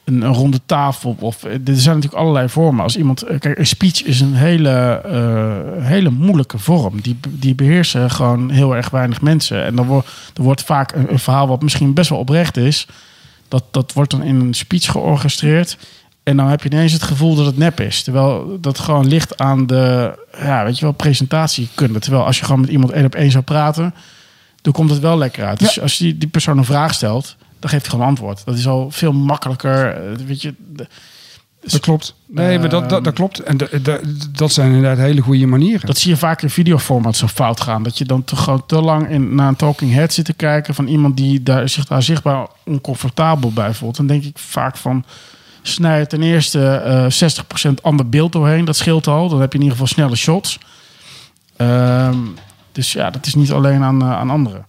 een, een ronde tafel. Of, er zijn natuurlijk allerlei vormen. Als iemand, eh, kijk, een speech is een hele, eh, hele moeilijke vorm. Die, die beheersen gewoon heel erg weinig mensen. En dan wordt, er wordt vaak een, een verhaal wat misschien best wel oprecht is. Dat, dat wordt dan in een speech georchestreerd. En dan heb je ineens het gevoel dat het nep is. Terwijl dat gewoon ligt aan de, ja, weet je wel, presentatiekunde. Terwijl als je gewoon met iemand één op één zou praten, dan komt het wel lekker uit. Dus als die, die persoon een vraag stelt, dan geeft hij gewoon antwoord. Dat is al veel makkelijker. eh, Weet je, de- Dat klopt. Nee, maar dat, dat, dat klopt. En de- de- dat zijn inderdaad hele goede manieren. Dat zie je vaak in videoformat zo fout gaan. Dat je dan te, gewoon te lang in, naar een talking head zit te kijken van iemand die daar, zich daar zichtbaar oncomfortabel bij voelt. Dan denk ik vaak van snij ten eerste eh 60% ander beeld doorheen. Dat scheelt al. Dan heb je in ieder geval snelle shots. Ehm, dus ja, dat is niet alleen aan, eh, aan anderen.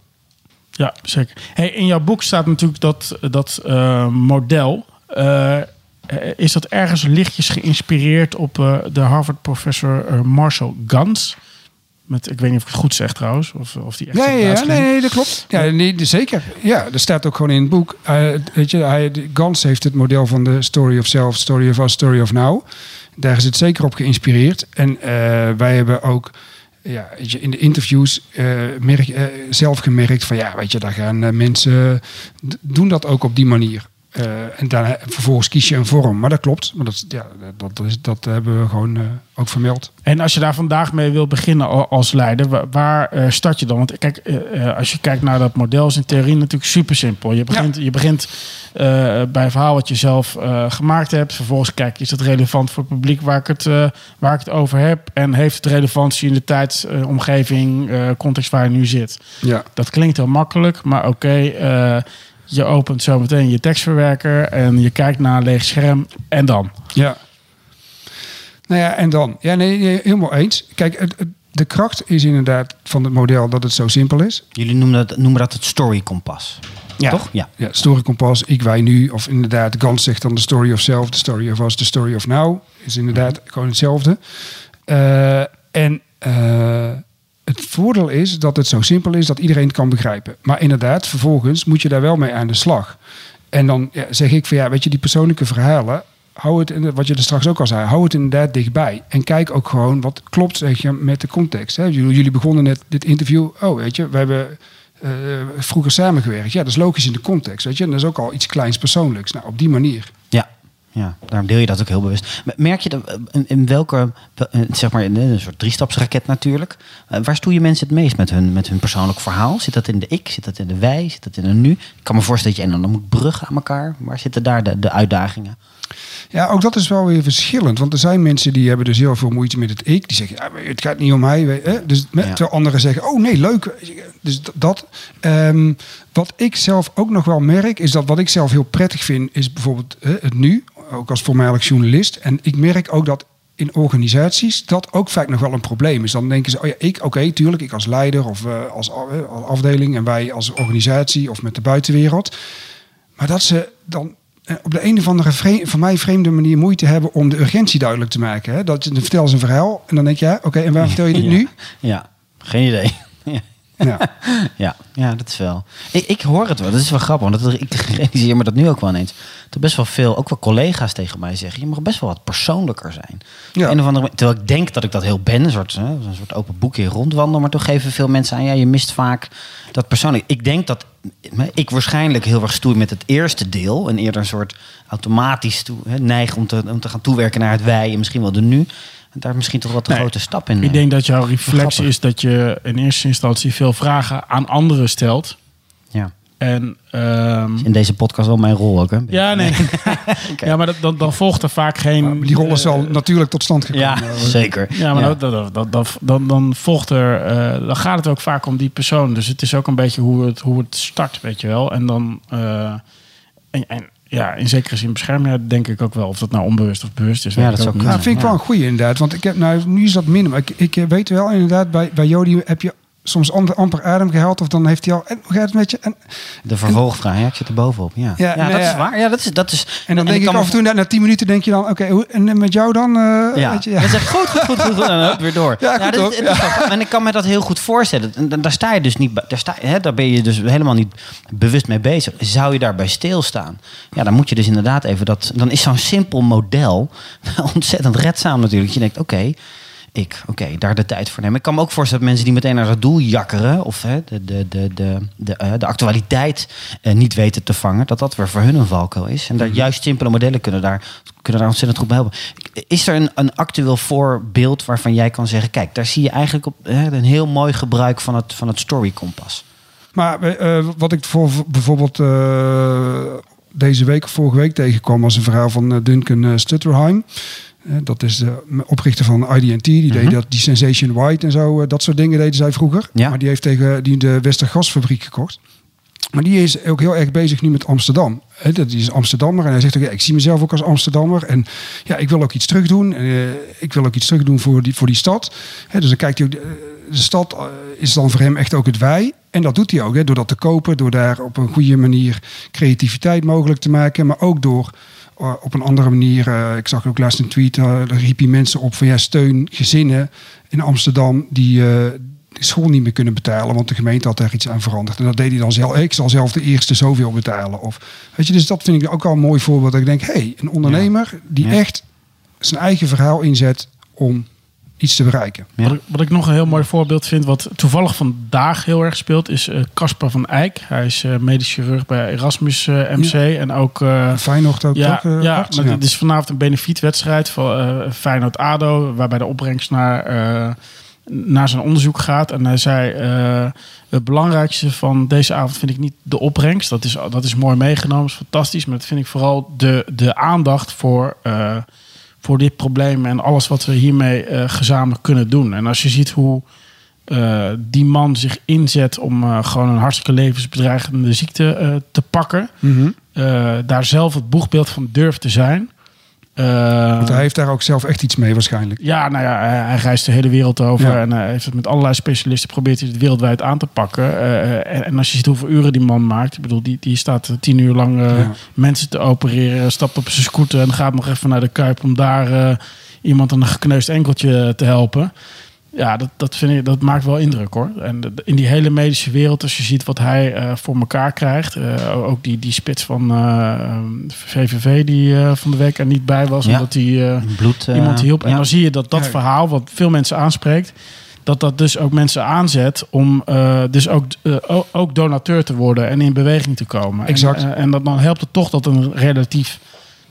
Ja, zeker. Hey, in jouw boek staat natuurlijk dat, dat eh, model. Eh, eh, is dat ergens lichtjes geïnspireerd op eh, de Harvard-professor eh, Marshall Gans? Met, ik weet niet of ik het goed zeg trouwens. Of, of die echt Ja, zo ja, nee, nee, dat klopt. Ja, nee, zeker. Ja, dat staat ook gewoon in het boek. Eh, weet je, hij, Gans heeft het model van de Story of Self, Story of Us, Story of Now. Daar is het zeker op geïnspireerd. En eh, wij hebben ook ja, weet je, in de interviews eh, merk, eh, zelf gemerkt van ja, weet je, daar gaan mensen doen dat ook op die manier. Eh, en daar, vervolgens kies je een vorm. Maar dat klopt. Maar dat, ja, dat, is, dat hebben we gewoon eh, ook vermeld. En als je daar vandaag mee wil beginnen al- als leider, wa- waar eh, start je dan? Want kijk, als je kijkt naar dat model, is in theorie natuurlijk super simpel. Je begint, je begint bij een verhaal wat je zelf gemaakt hebt. Vervolgens kijk, is het relevant voor het publiek waar ik het, waar ik het over heb? En heeft het relevantie in de tijd, omgeving, eh, context waar je nu zit? Ja. Dat klinkt heel makkelijk, maar oké, je opent zo meteen je tekstverwerker en je kijkt naar een leeg scherm en dan. Ja. Nou ja, en dan? Ja, nee, nee, helemaal eens. Kijk, het, het- de kracht is inderdaad van het model dat het zo simpel is. Jullie noemen dat, noemen dat het storykompas. Ja. Toch? Ja. Ja, story kompas, ik, wij, nu. Of inderdaad, Gans zegt dan de story of self, de story of us, de story of now. Is inderdaad gewoon hetzelfde. Eh, en eh, het voordeel is dat het zo simpel is dat iedereen het kan begrijpen. Maar inderdaad, vervolgens moet je daar wel mee aan de slag. En dan ja, zeg ik van ja, weet je, die persoonlijke verhalen, hou het, in- wat je er straks ook al zei, hou het inderdaad dichtbij. En kijk ook gewoon wat klopt je, met de context. Hè. Jullie, begonnen net dit interview, oh weet je, we hebben eh, vroeger samengewerkt. Ja, dat is logisch in de context, weet je. En dat is ook al iets kleins persoonlijks. Nou, op die manier. Ja. Daarom deel je dat ook heel bewust. Merk je dat, eh, in, welke, wel- eh, zeg maar, in een soort driestapsraket natuurlijk. Eh, waar stoeien mensen het meest met hun, met hun persoonlijk verhaal? Zit dat in de ik? Zit dat in de wij? Zit dat in een nu? Ik kan me voorstellen dat je en dan moet bruggen aan elkaar. Waar zitten daar de, de uitdagingen? Ja, ook dat is wel weer verschillend. Want er zijn mensen die hebben dus heel veel moeite met het ik. Die zeggen, ja, het gaat niet om mij. Hè? Dus met, Ja. terwijl anderen zeggen, oh nee, leuk. Dus dat. Ehm, wat ik zelf ook nog wel merk, is dat wat ik zelf heel prettig vind, is bijvoorbeeld hè, het nu. Ook als voormalig journalist. En ik merk ook dat in organisaties dat ook vaak nog wel een probleem is. Dan denken ze, oh ja, ik, oké, tuurlijk, ik als leider of eh, als, eh, als afdeling en wij als organisatie of met de buitenwereld. Maar dat ze dan eh, op de een of andere vre- van mij vreemde manier moeite hebben om de urgentie duidelijk te maken. Hè? Dat je dan vertel ze een verhaal en dan denk je, ja, oké, en waar vertel je dit Ja. nu? Ja, geen idee. Ja. Ja. Ja, dat is wel. Ik, ik hoor het wel. Dat is wel grappig. Want dat, ik realiseer me dat nu ook wel ineens. Dat best wel veel, ook wel collega's tegen mij zeggen. Je mag best wel wat persoonlijker zijn. Ja. Een of andere, terwijl ik denk dat ik dat heel ben. Een soort, hè, een soort open boekje rondwandel. Maar toch geven veel mensen aan. Ja, je mist vaak dat persoonlijk. Ik denk dat ik waarschijnlijk heel erg stoei met het eerste deel. En eerder een soort automatisch toe, hè, neig om te, om te gaan toewerken naar het wij. En misschien wel de nu. Daar misschien toch wat de Nee, grote stap in. Ik eh, denk dat jouw reflex Grappig. is dat je in eerste instantie veel vragen aan anderen stelt. ja. En ehm, In deze podcast wel mijn rol ook. Hè? ja, nee. ja, maar dat, dan, dan volgt er vaak geen. Maar die rol is al natuurlijk tot stand gekomen. Ja, zeker. Ja, maar Dat, dat, dat, dat- dan, dan volgt er. eh, dan gaat het ook vaak om die persoon. Dus het is ook een beetje hoe het, hoe het start, weet je wel. En dan. eh, en, en ja, in zekere zin bescherm je denk ik ook wel. Of dat nou onbewust of bewust is. Ja, dat ook. Nou, vind ik Ja. wel een goeie inderdaad. Want ik heb, nou, nu is dat minder. Maar ik, ik weet wel inderdaad, bij, bij Jody heb je soms amper, adem gehaald. Of dan heeft hij al, en hoe gaat het met je? En, De vervolgvraag, zit er bovenop. Ja, Ja, ja, dat ja. is waar. Ja, dat is, dat is, en dan denk ik af en toe, na, na tien minuten denk je dan, oké, en met jou dan? eh, Ja, weet je, dat is echt goed, goed, goed, goed, goed. En weer door. Ja, goed dat, dat En ik kan me dat heel goed voorstellen. En daar sta je dus niet, daar, sta, hè, daar ben je dus helemaal niet bewust mee bezig. Zou je daarbij stilstaan? Ja, dan moet je dus inderdaad even dat. Dan is zo'n simpel model ontzettend redzaam natuurlijk. Je denkt, oké. Ik, oké, daar de tijd voor nemen. Ik kan me ook voorstellen dat mensen die meteen naar dat doel jakkeren... of hè, de, de, de, de, de, eh, de actualiteit eh, niet weten te vangen... dat dat weer voor hun een valkuil is. En daar juist simpele modellen kunnen daar, kunnen daar ontzettend goed bij helpen. Is er een, een actueel voorbeeld waarvan jij kan zeggen... kijk, daar zie je eigenlijk op, hè, een heel mooi gebruik van het, van het storykompas. Maar eh, wat ik voor, bijvoorbeeld deze week of vorige week tegenkwam... was een verhaal van Duncan Stutterheim. Eh, dat is de oprichter van IDT. Die deed dat, die Sensation White en zo. eh, dat soort dingen deden zij vroeger. Ja. Maar die heeft tegen die de Westergasfabriek gekocht. Maar die is ook heel erg bezig nu met Amsterdam. Dat is Amsterdammer en hij zegt ook, ja, ik zie mezelf ook als Amsterdammer. En ja, ik wil ook iets terug doen. Eh, ik wil ook iets terug doen voor die, voor die stad. Dus dan kijkt hij ook, de, de stad eh, is dan voor hem echt ook het wij. En dat doet hij ook, door dat te kopen. Door daar op een goede manier creativiteit mogelijk te maken. Maar ook door eh, op een andere manier, eh, ik zag ook laatst een tweet, eh, daar riep hij mensen op van ja, steun gezinnen in Amsterdam die eh, de school niet meer kunnen betalen, want de gemeente had daar iets aan veranderd. En dat deed hij dan zelf. Ik zal zelf de eerste zoveel betalen. Of, weet je, dus dat vind ik ook al een mooi voorbeeld. Dat ik denk, hé, hey, een ondernemer die Ja. echt zijn eigen verhaal inzet om iets te bereiken. Ja. Wat, ik, wat ik nog een heel mooi voorbeeld vind, wat toevallig vandaag heel erg speelt, is eh, Caspar van Eyck. Hij is eh, medisch chirurg bij Erasmus eh, MC. En ook. eh, Feyenoord ook ja, eh, ja, arts? maar dit is vanavond een benefietwedstrijd van eh Feyenoord-ADO, waarbij de opbrengst naar, eh, naar zijn onderzoek gaat. En hij zei, eh, het belangrijkste van deze avond vind ik niet de opbrengst. Dat is, dat is mooi meegenomen, is fantastisch. Maar dat vind ik vooral de, de aandacht voor, eh, voor dit probleem en alles wat we hiermee eh, gezamenlijk kunnen doen. En als je ziet hoe eh, die man zich inzet om eh, gewoon een hartstikke levensbedreigende ziekte te pakken Mhm. daar zelf het boegbeeld van durft te zijn. Eh, Want hij heeft daar ook zelf echt iets mee waarschijnlijk. ja, nou ja, hij, reist de hele wereld over Ja. en hij heeft het met allerlei specialisten probeert hij het wereldwijd aan te pakken. Eh, en, en als je ziet hoeveel uren die man maakt, ik bedoel, die, die staat eh, tien uur lang eh, Ja. mensen te opereren, stapt op zijn scooter en gaat nog even naar de kuip om daar eh, iemand een gekneusd enkeltje te helpen. Ja, dat, dat, vind ik, dat maakt wel indruk hoor. En de- in die hele medische wereld, als je ziet wat hij eh, voor elkaar krijgt. eh, ook die, die spits van eh, VVV die eh, van de week er niet bij was. Ja. Omdat hij Bloed, iemand hielp. En ja. dan zie je dat dat Ja. verhaal, wat veel mensen aanspreekt, dat dat dus ook mensen aanzet om eh, dus ook, ook donateur te worden en in beweging te komen. Exact. En, en dat, dan helpt het toch dat een relatief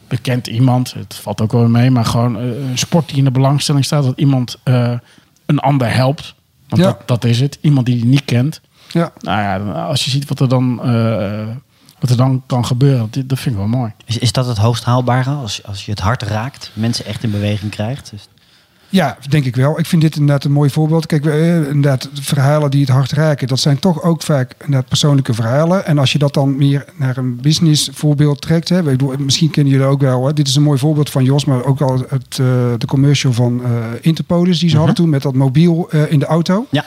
bekend iemand, het valt ook wel mee, maar gewoon een sport die in de belangstelling staat, dat iemand eh, een ander helpt. Want Ja. dat, dat is het. Iemand die je niet kent. Ja. Nou ja, als je ziet wat er dan, eh, wat er dan kan gebeuren, dat vind ik wel mooi. Is, is dat het hoogst haalbare als, als je het hart raakt, mensen echt in beweging krijgt? Dus, Ja, denk ik wel. Ik vind dit inderdaad een mooi voorbeeld. Kijk, eh, inderdaad, de verhalen die het hart raken, dat zijn toch ook vaak inderdaad persoonlijke verhalen. En als je dat dan meer naar een business voorbeeld trekt, hè, ik bedoel, misschien kennen jullie ook wel. Hè, dit is een mooi voorbeeld van Jos, maar ook al het, eh, de commercial van eh Interpolis die ze hadden toen met dat mobiel eh, in de auto. ja,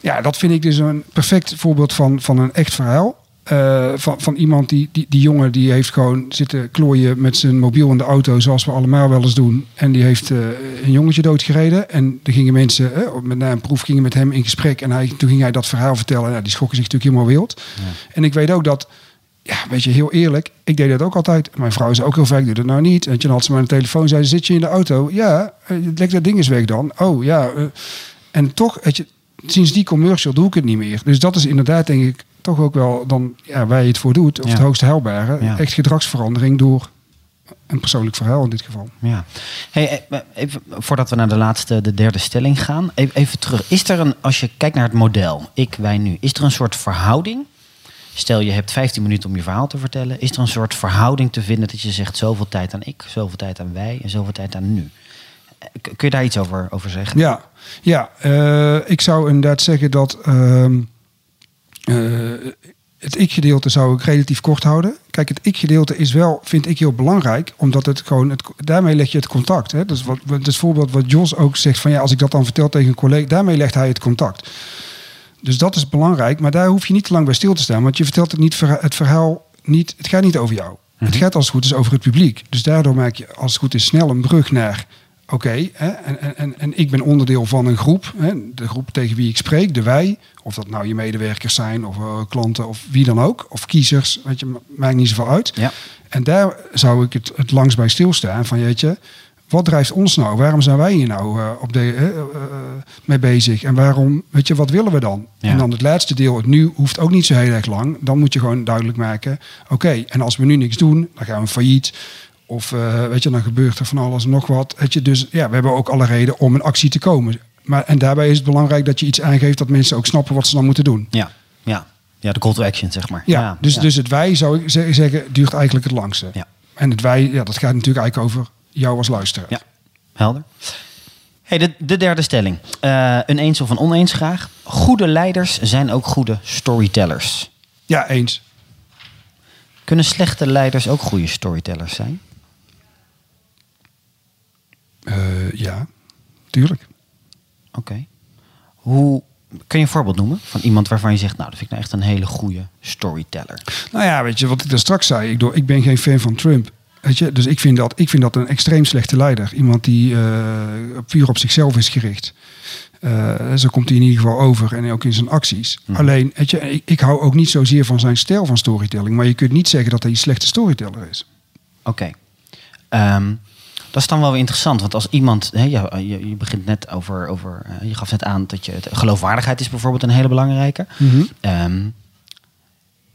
Ja, dat vind ik dus een perfect voorbeeld van, van een echt verhaal. Eh, van, van iemand die, die, die jongen die heeft gewoon zitten klooien met zijn mobiel in de auto, zoals we allemaal wel eens doen. En die heeft eh, een jongetje doodgereden. En er gingen mensen, eh, met na een proef gingen met hem in gesprek. En hij, toen ging hij dat verhaal vertellen. Nou, die schrokken zich natuurlijk helemaal wild. En ik weet ook dat, ja, weet je, heel eerlijk, ik deed dat ook altijd. Mijn vrouw zei ook heel vaak, doe dat nou niet. En toen had ze maar een telefoon, zei ze, zit je in de auto? Ja, lek dat ding eens weg dan. Oh, ja. en toch, weet je, sinds die commercial doe ik het niet meer. Dus dat is inderdaad, denk ik, toch ook wel dan ja, waar je het voor doet. Of Ja. het hoogste haalbare. Ja. Echt gedragsverandering door een persoonlijk verhaal in dit geval. ja. Hey, eh, even, voordat we naar de laatste, de derde stelling gaan, even, even terug. Is er een, als je kijkt naar het model, ik, wij nu, is er een soort verhouding? Stel je hebt 15 minuten om je verhaal te vertellen. Is er een soort verhouding te vinden dat je zegt zoveel tijd aan ik, zoveel tijd aan wij en zoveel tijd aan nu? Eh, Kun je daar iets over, over zeggen? Ja, ja eh, ik zou inderdaad zeggen dat ehm, eh, het ik-gedeelte zou ik relatief kort houden. Kijk, het ik-gedeelte is wel, vind ik heel belangrijk, omdat het gewoon, het, daarmee leg je het contact. Hè? Dus wat, het voorbeeld wat Jos ook zegt van ja, als ik dat dan vertel tegen een collega, daarmee legt hij het contact. Dus dat is belangrijk, maar daar hoef je niet te lang bij stil te staan, want je vertelt het, niet, het verhaal niet, het gaat niet over jou. Het gaat als het goed is over het publiek. Dus daardoor maak je als het goed is snel een brug naar Oké, en, en- en, ik ben onderdeel van een groep. Hè, de groep tegen wie ik spreek, de wij. Of dat nou je medewerkers zijn, of eh, klanten, of wie dan ook. Of kiezers, weet je, ma- maakt niet zoveel uit. Ja. En daar zou ik het, het langs bij stilstaan. Van jeetje, wat drijft ons nou? Waarom zijn wij hier nou eh, op de, eh, mee bezig? En waarom, weet je, wat willen we dan? Ja. En dan het laatste deel, het nu, hoeft ook niet zo heel erg lang. Dan moet je gewoon duidelijk maken, oké, en als we nu niks doen, dan gaan we failliet. Of eh, weet je, dan gebeurt er van alles en nog wat. Weet je, dus ja, we hebben ook alle reden om in actie te komen. Maar, en daarbij is het belangrijk dat je iets aangeeft dat mensen ook snappen wat ze dan moeten doen. Ja, ja. ja de call to action, zeg maar. Ja, dus, ja. dus het wij zou ik ze- zeggen, duurt eigenlijk het langste. Ja. En het wij, ja, dat gaat natuurlijk eigenlijk over jou als luisteraar. Ja, helder. Hey, de, de derde stelling. Eh, een eens of een oneens graag. Goede leiders zijn ook goede storytellers. Ja, eens. Kunnen slechte leiders ook goede storytellers zijn? Eh, ja, tuurlijk. Oké. Hoe kun je een voorbeeld noemen van iemand waarvan je zegt, nou, dat vind ik nou echt een hele goede storyteller. Nou ja, weet je wat ik daar straks zei? Ik, ik ben geen fan van Trump. Weet je, dus ik vind, dat, ik vind dat een extreem slechte leider. Iemand die eh, puur op zichzelf is gericht. Eh, zo komt hij in ieder geval over en ook in zijn acties. Alleen, weet je, ik, ik hou ook niet zozeer van zijn stijl van storytelling. Maar je kunt niet zeggen dat hij een slechte storyteller is. Oké. Ehm, Dat is dan wel weer interessant, want als iemand, hè, je, je, je begint net over, over eh, je gaf net aan dat je het, geloofwaardigheid is bijvoorbeeld een hele belangrijke. Ehm,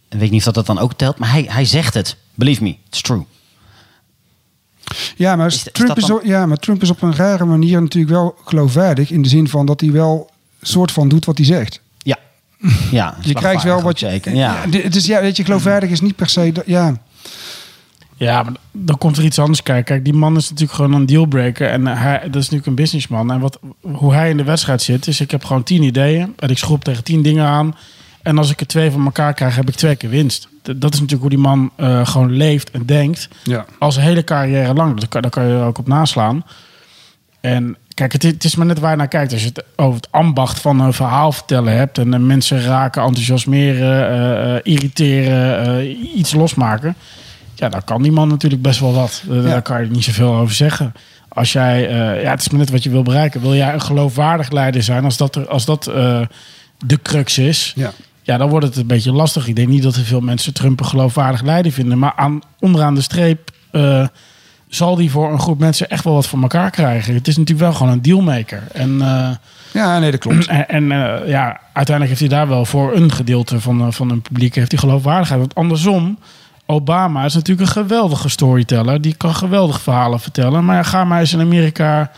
ik weet niet of dat, dat dan ook telt, maar hij, hij zegt het. Believe me, it's true. Ja maar, Is- is Trump is dan- ja, maar Trump is op een rare manier natuurlijk wel geloofwaardig. In de zin van dat hij wel soort van doet wat hij zegt. Ja. ja Je krijgt wel wat je. Zeker. Ja. Ja, dit- het is, ja, weet je, geloofwaardig is niet per se. dat- Ja, Ja, maar dan komt er iets anders kijken. Kijk, die man is natuurlijk gewoon een dealbreaker. En hij, dat is natuurlijk een businessman. En wat, hoe hij in de wedstrijd zit, is ik heb gewoon tien ideeën. En ik schroep tegen tien dingen aan. En als ik er twee van elkaar krijg, heb ik twee keer winst. Dat is natuurlijk hoe die man eh, gewoon leeft en denkt. ja. Als een hele carrière lang. Daar kan, daar kan je er ook op naslaan. En kijk, het, is- het is maar net waar je naar kijkt. Als je het over het ambacht van een verhaal vertellen hebt... en eh, mensen raken, enthousiasmeren, eh, eh, irriteren, eh, iets losmaken... ja, dan kan die man natuurlijk best wel wat. Eh, Daar kan je niet zoveel over zeggen. Als jij, eh, ja, het is maar net wat je wil bereiken. Wil jij een geloofwaardig leider zijn als dat, er, als dat eh, de crux is... ja. Ja, dan wordt het een beetje lastig. Ik denk niet dat er veel mensen Trump een geloofwaardig leider vinden. Maar aan, onderaan de streep zal die voor een groep mensen echt wel wat voor elkaar krijgen. Het is natuurlijk wel gewoon een dealmaker. En, ja, nee, dat klopt. en, en, ja, uiteindelijk heeft hij daar wel voor een gedeelte van, van een publiek heeft hij geloofwaardigheid. Want andersom, Obama is natuurlijk een geweldige storyteller. Die kan geweldig verhalen vertellen. Maar ja, ga maar eens in Amerika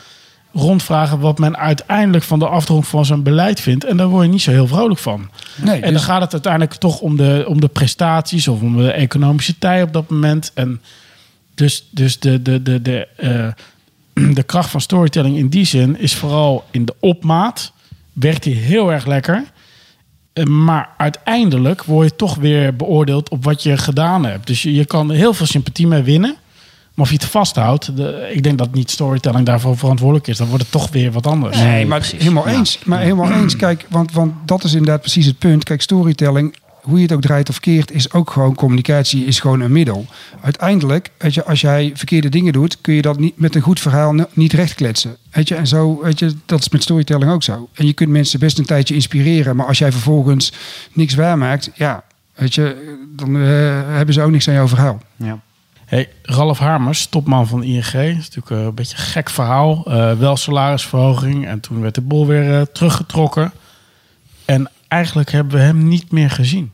rondvragen wat men uiteindelijk van de afdronk van zijn beleid vindt. En daar word je niet zo heel vrolijk van. Nee, En dan dus, gaat het uiteindelijk toch om de, om de prestaties of om de economische tij op dat moment. En dus, dus de, de, de, de, eh, de kracht van storytelling in die zin is vooral in de opmaat. Werkt die heel erg lekker. Eh, Maar uiteindelijk word je toch weer beoordeeld op wat je gedaan hebt. Dus je, je kan er heel veel sympathie mee winnen. Maar of je het vasthoudt, de, ik denk dat niet storytelling daarvoor verantwoordelijk is. Dan wordt het toch weer wat anders. Nee, maar precies. helemaal Ja. eens. Maar helemaal eens. Kijk, want, want dat is inderdaad precies het punt. Kijk, storytelling, hoe je het ook draait of keert, is ook gewoon communicatie, is gewoon een middel. Uiteindelijk, weet je, als jij verkeerde dingen doet, kun je dat niet met een goed verhaal ni- niet rechtkletsen. Weet je, en zo, weet je, dat is met storytelling ook zo. En je kunt mensen best een tijdje inspireren, maar als jij vervolgens niks waarmaakt, ja, weet je, dan eh, hebben ze ook niks aan jouw verhaal. Ja. Hey, Ralf Hamers, topman van ING. Dat is natuurlijk eh, een beetje een gek verhaal. Eh, wel salarisverhoging. En toen werd de bol weer teruggetrokken. En eigenlijk hebben we hem niet meer gezien.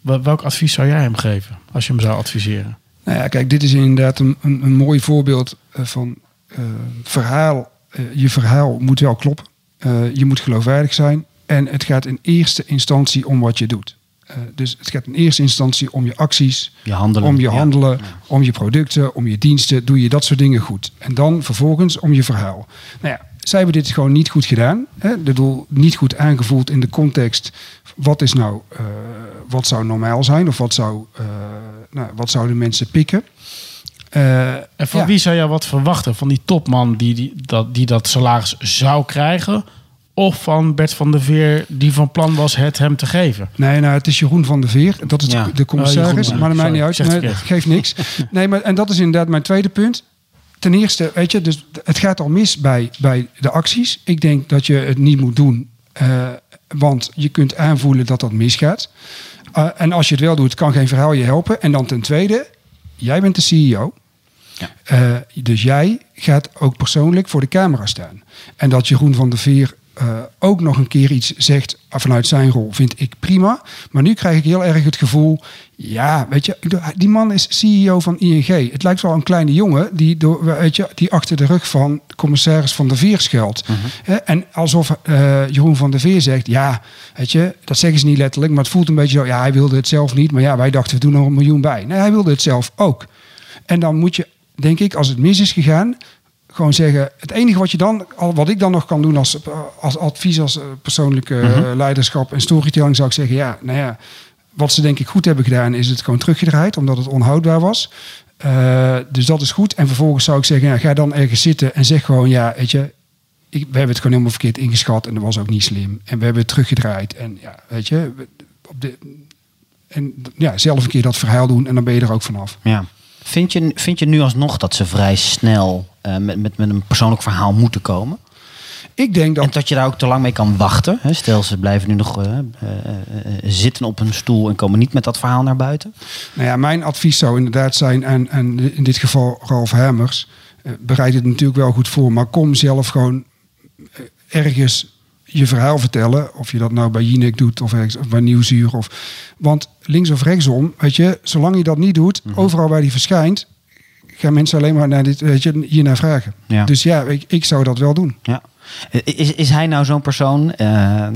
Wel- Welk advies zou jij hem geven? Als je hem zou adviseren. Nou ja, kijk, dit is inderdaad een, een, een mooi voorbeeld eh, van eh, verhaal. Eh, je verhaal moet wel kloppen. Eh, je moet geloofwaardig zijn. En het gaat in eerste instantie om wat je doet. Eh, dus het gaat in eerste instantie om je acties, Je handelen. om je Ja. handelen, om je producten, om je diensten. Doe je dat soort dingen goed. En dan vervolgens om je verhaal. Nou ja, zij hebben dit gewoon niet goed gedaan. Hè? Ik bedoel, niet goed aangevoeld in de context. Wat is nou, eh, wat zou normaal zijn? Of wat, zou, eh, nou, wat zouden mensen pikken? Eh, En van ja. wie zou jij wat verwachten? Van die topman die, die, dat, die dat salaris zou krijgen? Of van Bert van der Veer die van plan was het hem te geven? Nee, nou, het is Jeroen van der Veer. Dat is Ja. de, de commissaris. Oh, Jeroen, maar dat maakt niet uit. Nee, geeft niks. Nee, maar, en dat is inderdaad mijn tweede punt. Ten eerste, weet je, dus het gaat al mis bij, bij de acties. Ik denk dat je het niet moet doen. eh, want je kunt aanvoelen dat dat misgaat. Eh, en als je het wel doet, kan geen verhaal je helpen. En dan ten tweede, jij bent de CEO. Ja. Eh, dus jij gaat ook persoonlijk voor de camera staan. En dat Jeroen van der Veer eh, ook nog een keer iets zegt vanuit zijn rol, vind ik prima. Maar nu krijg ik heel erg het gevoel, ja, weet je, die man is CEO van ING. Het lijkt wel een kleine jongen die, door, weet je, die achter de rug van commissaris van der Veer schuilt. Hè, En alsof eh, Jeroen van der Veer zegt, ja, weet je, dat zeggen ze niet letterlijk, maar het voelt een beetje zo, ja, hij wilde het zelf niet, maar ja, wij dachten we doen er een miljoen bij. Nee, hij wilde het zelf ook. En dan moet je, denk ik, als het mis is gegaan, gewoon zeggen: het enige wat je dan, al wat ik dan nog kan doen als, als advies, als eh, persoonlijke eh, leiderschap en storytelling, zou ik zeggen: ja, nou ja, wat ze denk ik goed hebben gedaan, is het gewoon teruggedraaid, omdat het onhoudbaar was. Eh, dus dat is goed. En vervolgens zou ik zeggen: ja, ga dan ergens zitten en zeg gewoon: ja, weet je. Ik, we hebben het gewoon helemaal verkeerd ingeschat en dat was ook niet slim. En we hebben het teruggedraaid. En ja, weet je, op de, en ja, zelf een keer dat verhaal doen en dan ben je er ook vanaf. Ja. Vind je, vind je nu alsnog dat ze vrij snel eh, met, met, met een persoonlijk verhaal moeten komen? ik denk dat... En dat je daar ook te lang mee kan wachten. Hè? Stel, ze blijven nu nog uh, uh, zitten op hun stoel en komen niet met dat verhaal naar buiten. Nou ja, mijn advies zou inderdaad zijn, en, en in dit geval Ralf Hemmers, bereid het natuurlijk wel goed voor, maar kom zelf gewoon ergens je verhaal vertellen. Of je dat nou bij Jinek doet of, ergens, of bij Nieuwsuur. Of, want links of rechtsom, weet je, zolang je dat niet doet, mm -hmm. overal waar die verschijnt, gaan mensen alleen maar naar dit, weet je, hiernaar vragen. Ja. Dus ja, ik, ik zou dat wel doen. Ja. Is, is hij nou zo'n persoon? Uh,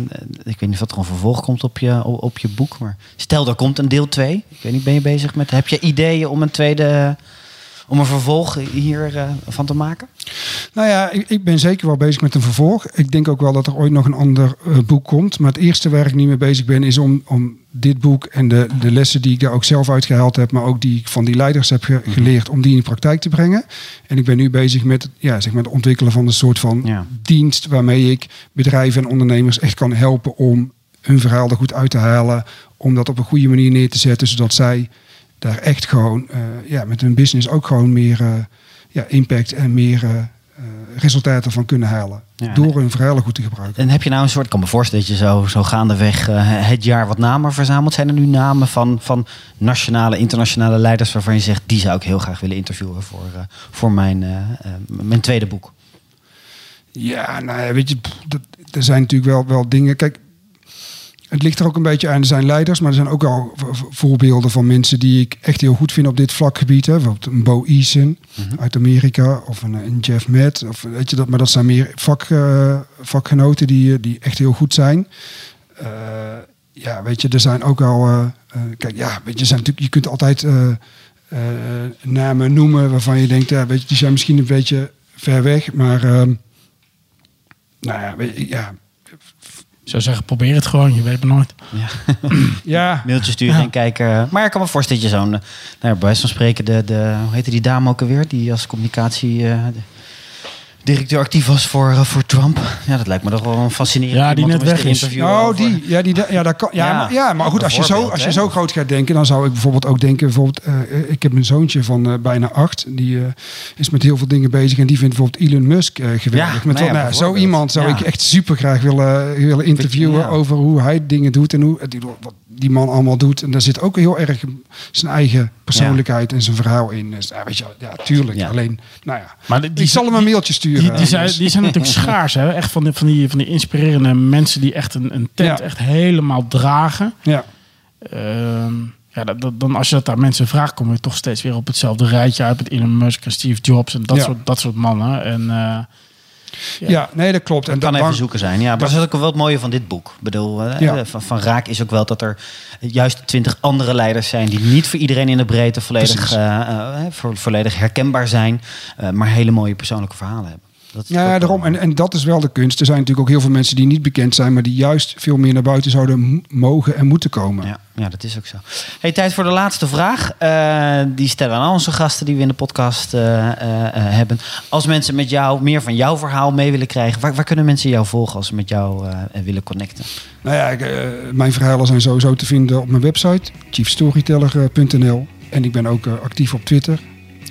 ik weet niet of dat er een vervolg komt op je, op je boek. Maar stel, er komt een deel 2. Ik weet niet, ben je bezig met. Heb je ideeën om een tweede om een vervolg hiervan uh, van te maken? Nou ja, ik, ik, ben zeker wel bezig met een vervolg. Ik denk ook wel dat er ooit nog een ander uh, boek komt. Maar het eerste waar ik niet mee bezig ben, is om, om dit boek en de, de lessen die ik daar ook zelf uitgehaald heb, maar ook die ik van die leiders heb ge, geleerd, om die in de praktijk te brengen. En ik ben nu bezig met, ja, zeg maar het ontwikkelen van een soort van ja. dienst waarmee ik bedrijven en ondernemers echt kan helpen om hun verhaal er goed uit te halen. Om dat op een goede manier neer te zetten, zodat zij daar echt gewoon uh, ja, met hun business ook gewoon meer uh, ja, impact en meer uh, resultaten van kunnen halen. Ja, door hun verhalen goed te gebruiken. En heb je nou een soort, ik kan me voorstellen dat je zo, zo gaandeweg het jaar wat namen verzamelt. Zijn er nu namen van, van nationale, internationale leiders waarvan je zegt, die zou ik heel graag willen interviewen voor, voor mijn, mijn tweede boek? Ja, nou ja, weet je, dat, er zijn natuurlijk wel, wel dingen. Kijk, het ligt er ook een beetje aan. Er zijn leiders, maar er zijn ook al voorbeelden van mensen die ik echt heel goed vind op dit vlakgebied. Hè. Bijvoorbeeld een Bo Eason mm-hmm. uit Amerika of een, een, Jeff Matt. Of, weet je dat, maar dat zijn meer vak, uh, vakgenoten die, die echt heel goed zijn. Uh, ja, weet je, er zijn ook al. Uh, kijk, ja, weet je, zijn natuurlijk, je kunt altijd namen noemen waarvan je denkt, ja, weet je, die zijn misschien een beetje ver weg, maar. Ehm, nou ja, weet je, ja zou zeggen, probeer het gewoon. Je weet het nooit. Ja. ja. Mailtje sturen ja. en kijken. Maar ik kan me voorstellen dat je zo'n... Nou, bij wijze van spreken, de, de, hoe heette die dame ook alweer? Die als communicatie... Uh, directeur actief was voor, uh, voor Trump. Ja, dat lijkt me toch wel een fascinerend. Ja, die net weg is. Oh, die. Ja, die, ja, dat kan, ja, ja, maar, ja, maar goed, als je, zo, als je zo groot gaat denken, dan zou ik bijvoorbeeld ook denken, bijvoorbeeld, uh, ik heb een zoontje van uh, bijna acht, die uh, is met heel veel dingen bezig en die vindt bijvoorbeeld Elon Musk geweldig. Ja, met nou, nou, zo iemand zou ik echt super graag willen, willen interviewen over hoe hij dingen doet en hoe die, wat die man allemaal doet. En daar zit ook heel erg zijn eigen persoonlijkheid en zijn verhaal in. Dus, ja, weet je, ja, tuurlijk. Alleen, nou ja, maar die, die zal hem een mailtje sturen. Die, die, zijn, die zijn natuurlijk schaars, hè? Echt van, die, van, die, van die inspirerende mensen die echt een, een tent echt helemaal dragen. Ja. Uh, ja, dat, dan als je dat aan mensen vraagt, kom je toch steeds weer op hetzelfde rijtje uit met Elon Musk en Steve Jobs en dat, ja. soort, dat soort mannen. En uh, ja. ja. nee, dat klopt. En dat kan even zoeken zijn. Ja, maar dat is ook wel het mooie van dit boek. Ik bedoel, ja. van, van Raak is ook wel dat er juist twintig andere leiders zijn die niet voor iedereen in de breedte volledig, uh, uh, volledig herkenbaar zijn, uh, maar hele mooie persoonlijke verhalen hebben. Dat ja, daarom. En, en dat is wel de kunst. Er zijn natuurlijk ook heel veel mensen die niet bekend zijn, maar die juist veel meer naar buiten zouden mogen en moeten komen. Ja, ja dat is ook zo. Hey, tijd voor de laatste vraag. Uh, die stellen aan onze gasten die we in de podcast uh, uh, hebben. Als mensen met jou meer van jouw verhaal mee willen krijgen, waar, waar kunnen mensen jou volgen als ze met jou willen connecten? Nou ja, ik, mijn verhalen zijn sowieso te vinden op mijn website, chiefstoryteller.nl. En ik ben ook actief op Twitter.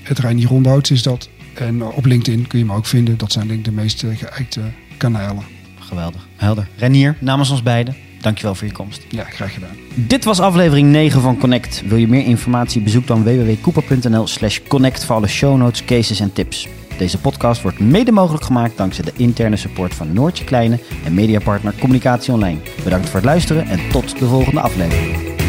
Het Reinier is dat. En op LinkedIn kun je me ook vinden. Dat zijn denk ik de meest geëikte kanalen. Geweldig. Helder. Renier, namens ons beiden, dankjewel voor je komst. Ja, graag gedaan. Dit was aflevering 9 van Connect. Wil je meer informatie? Bezoek dan www.cooper.nl slash connect voor alle show notes, cases en tips. Deze podcast wordt mede mogelijk gemaakt dankzij de interne support van Noortje Kleine en mediapartner Communicatie Online. Bedankt voor het luisteren en tot de volgende aflevering.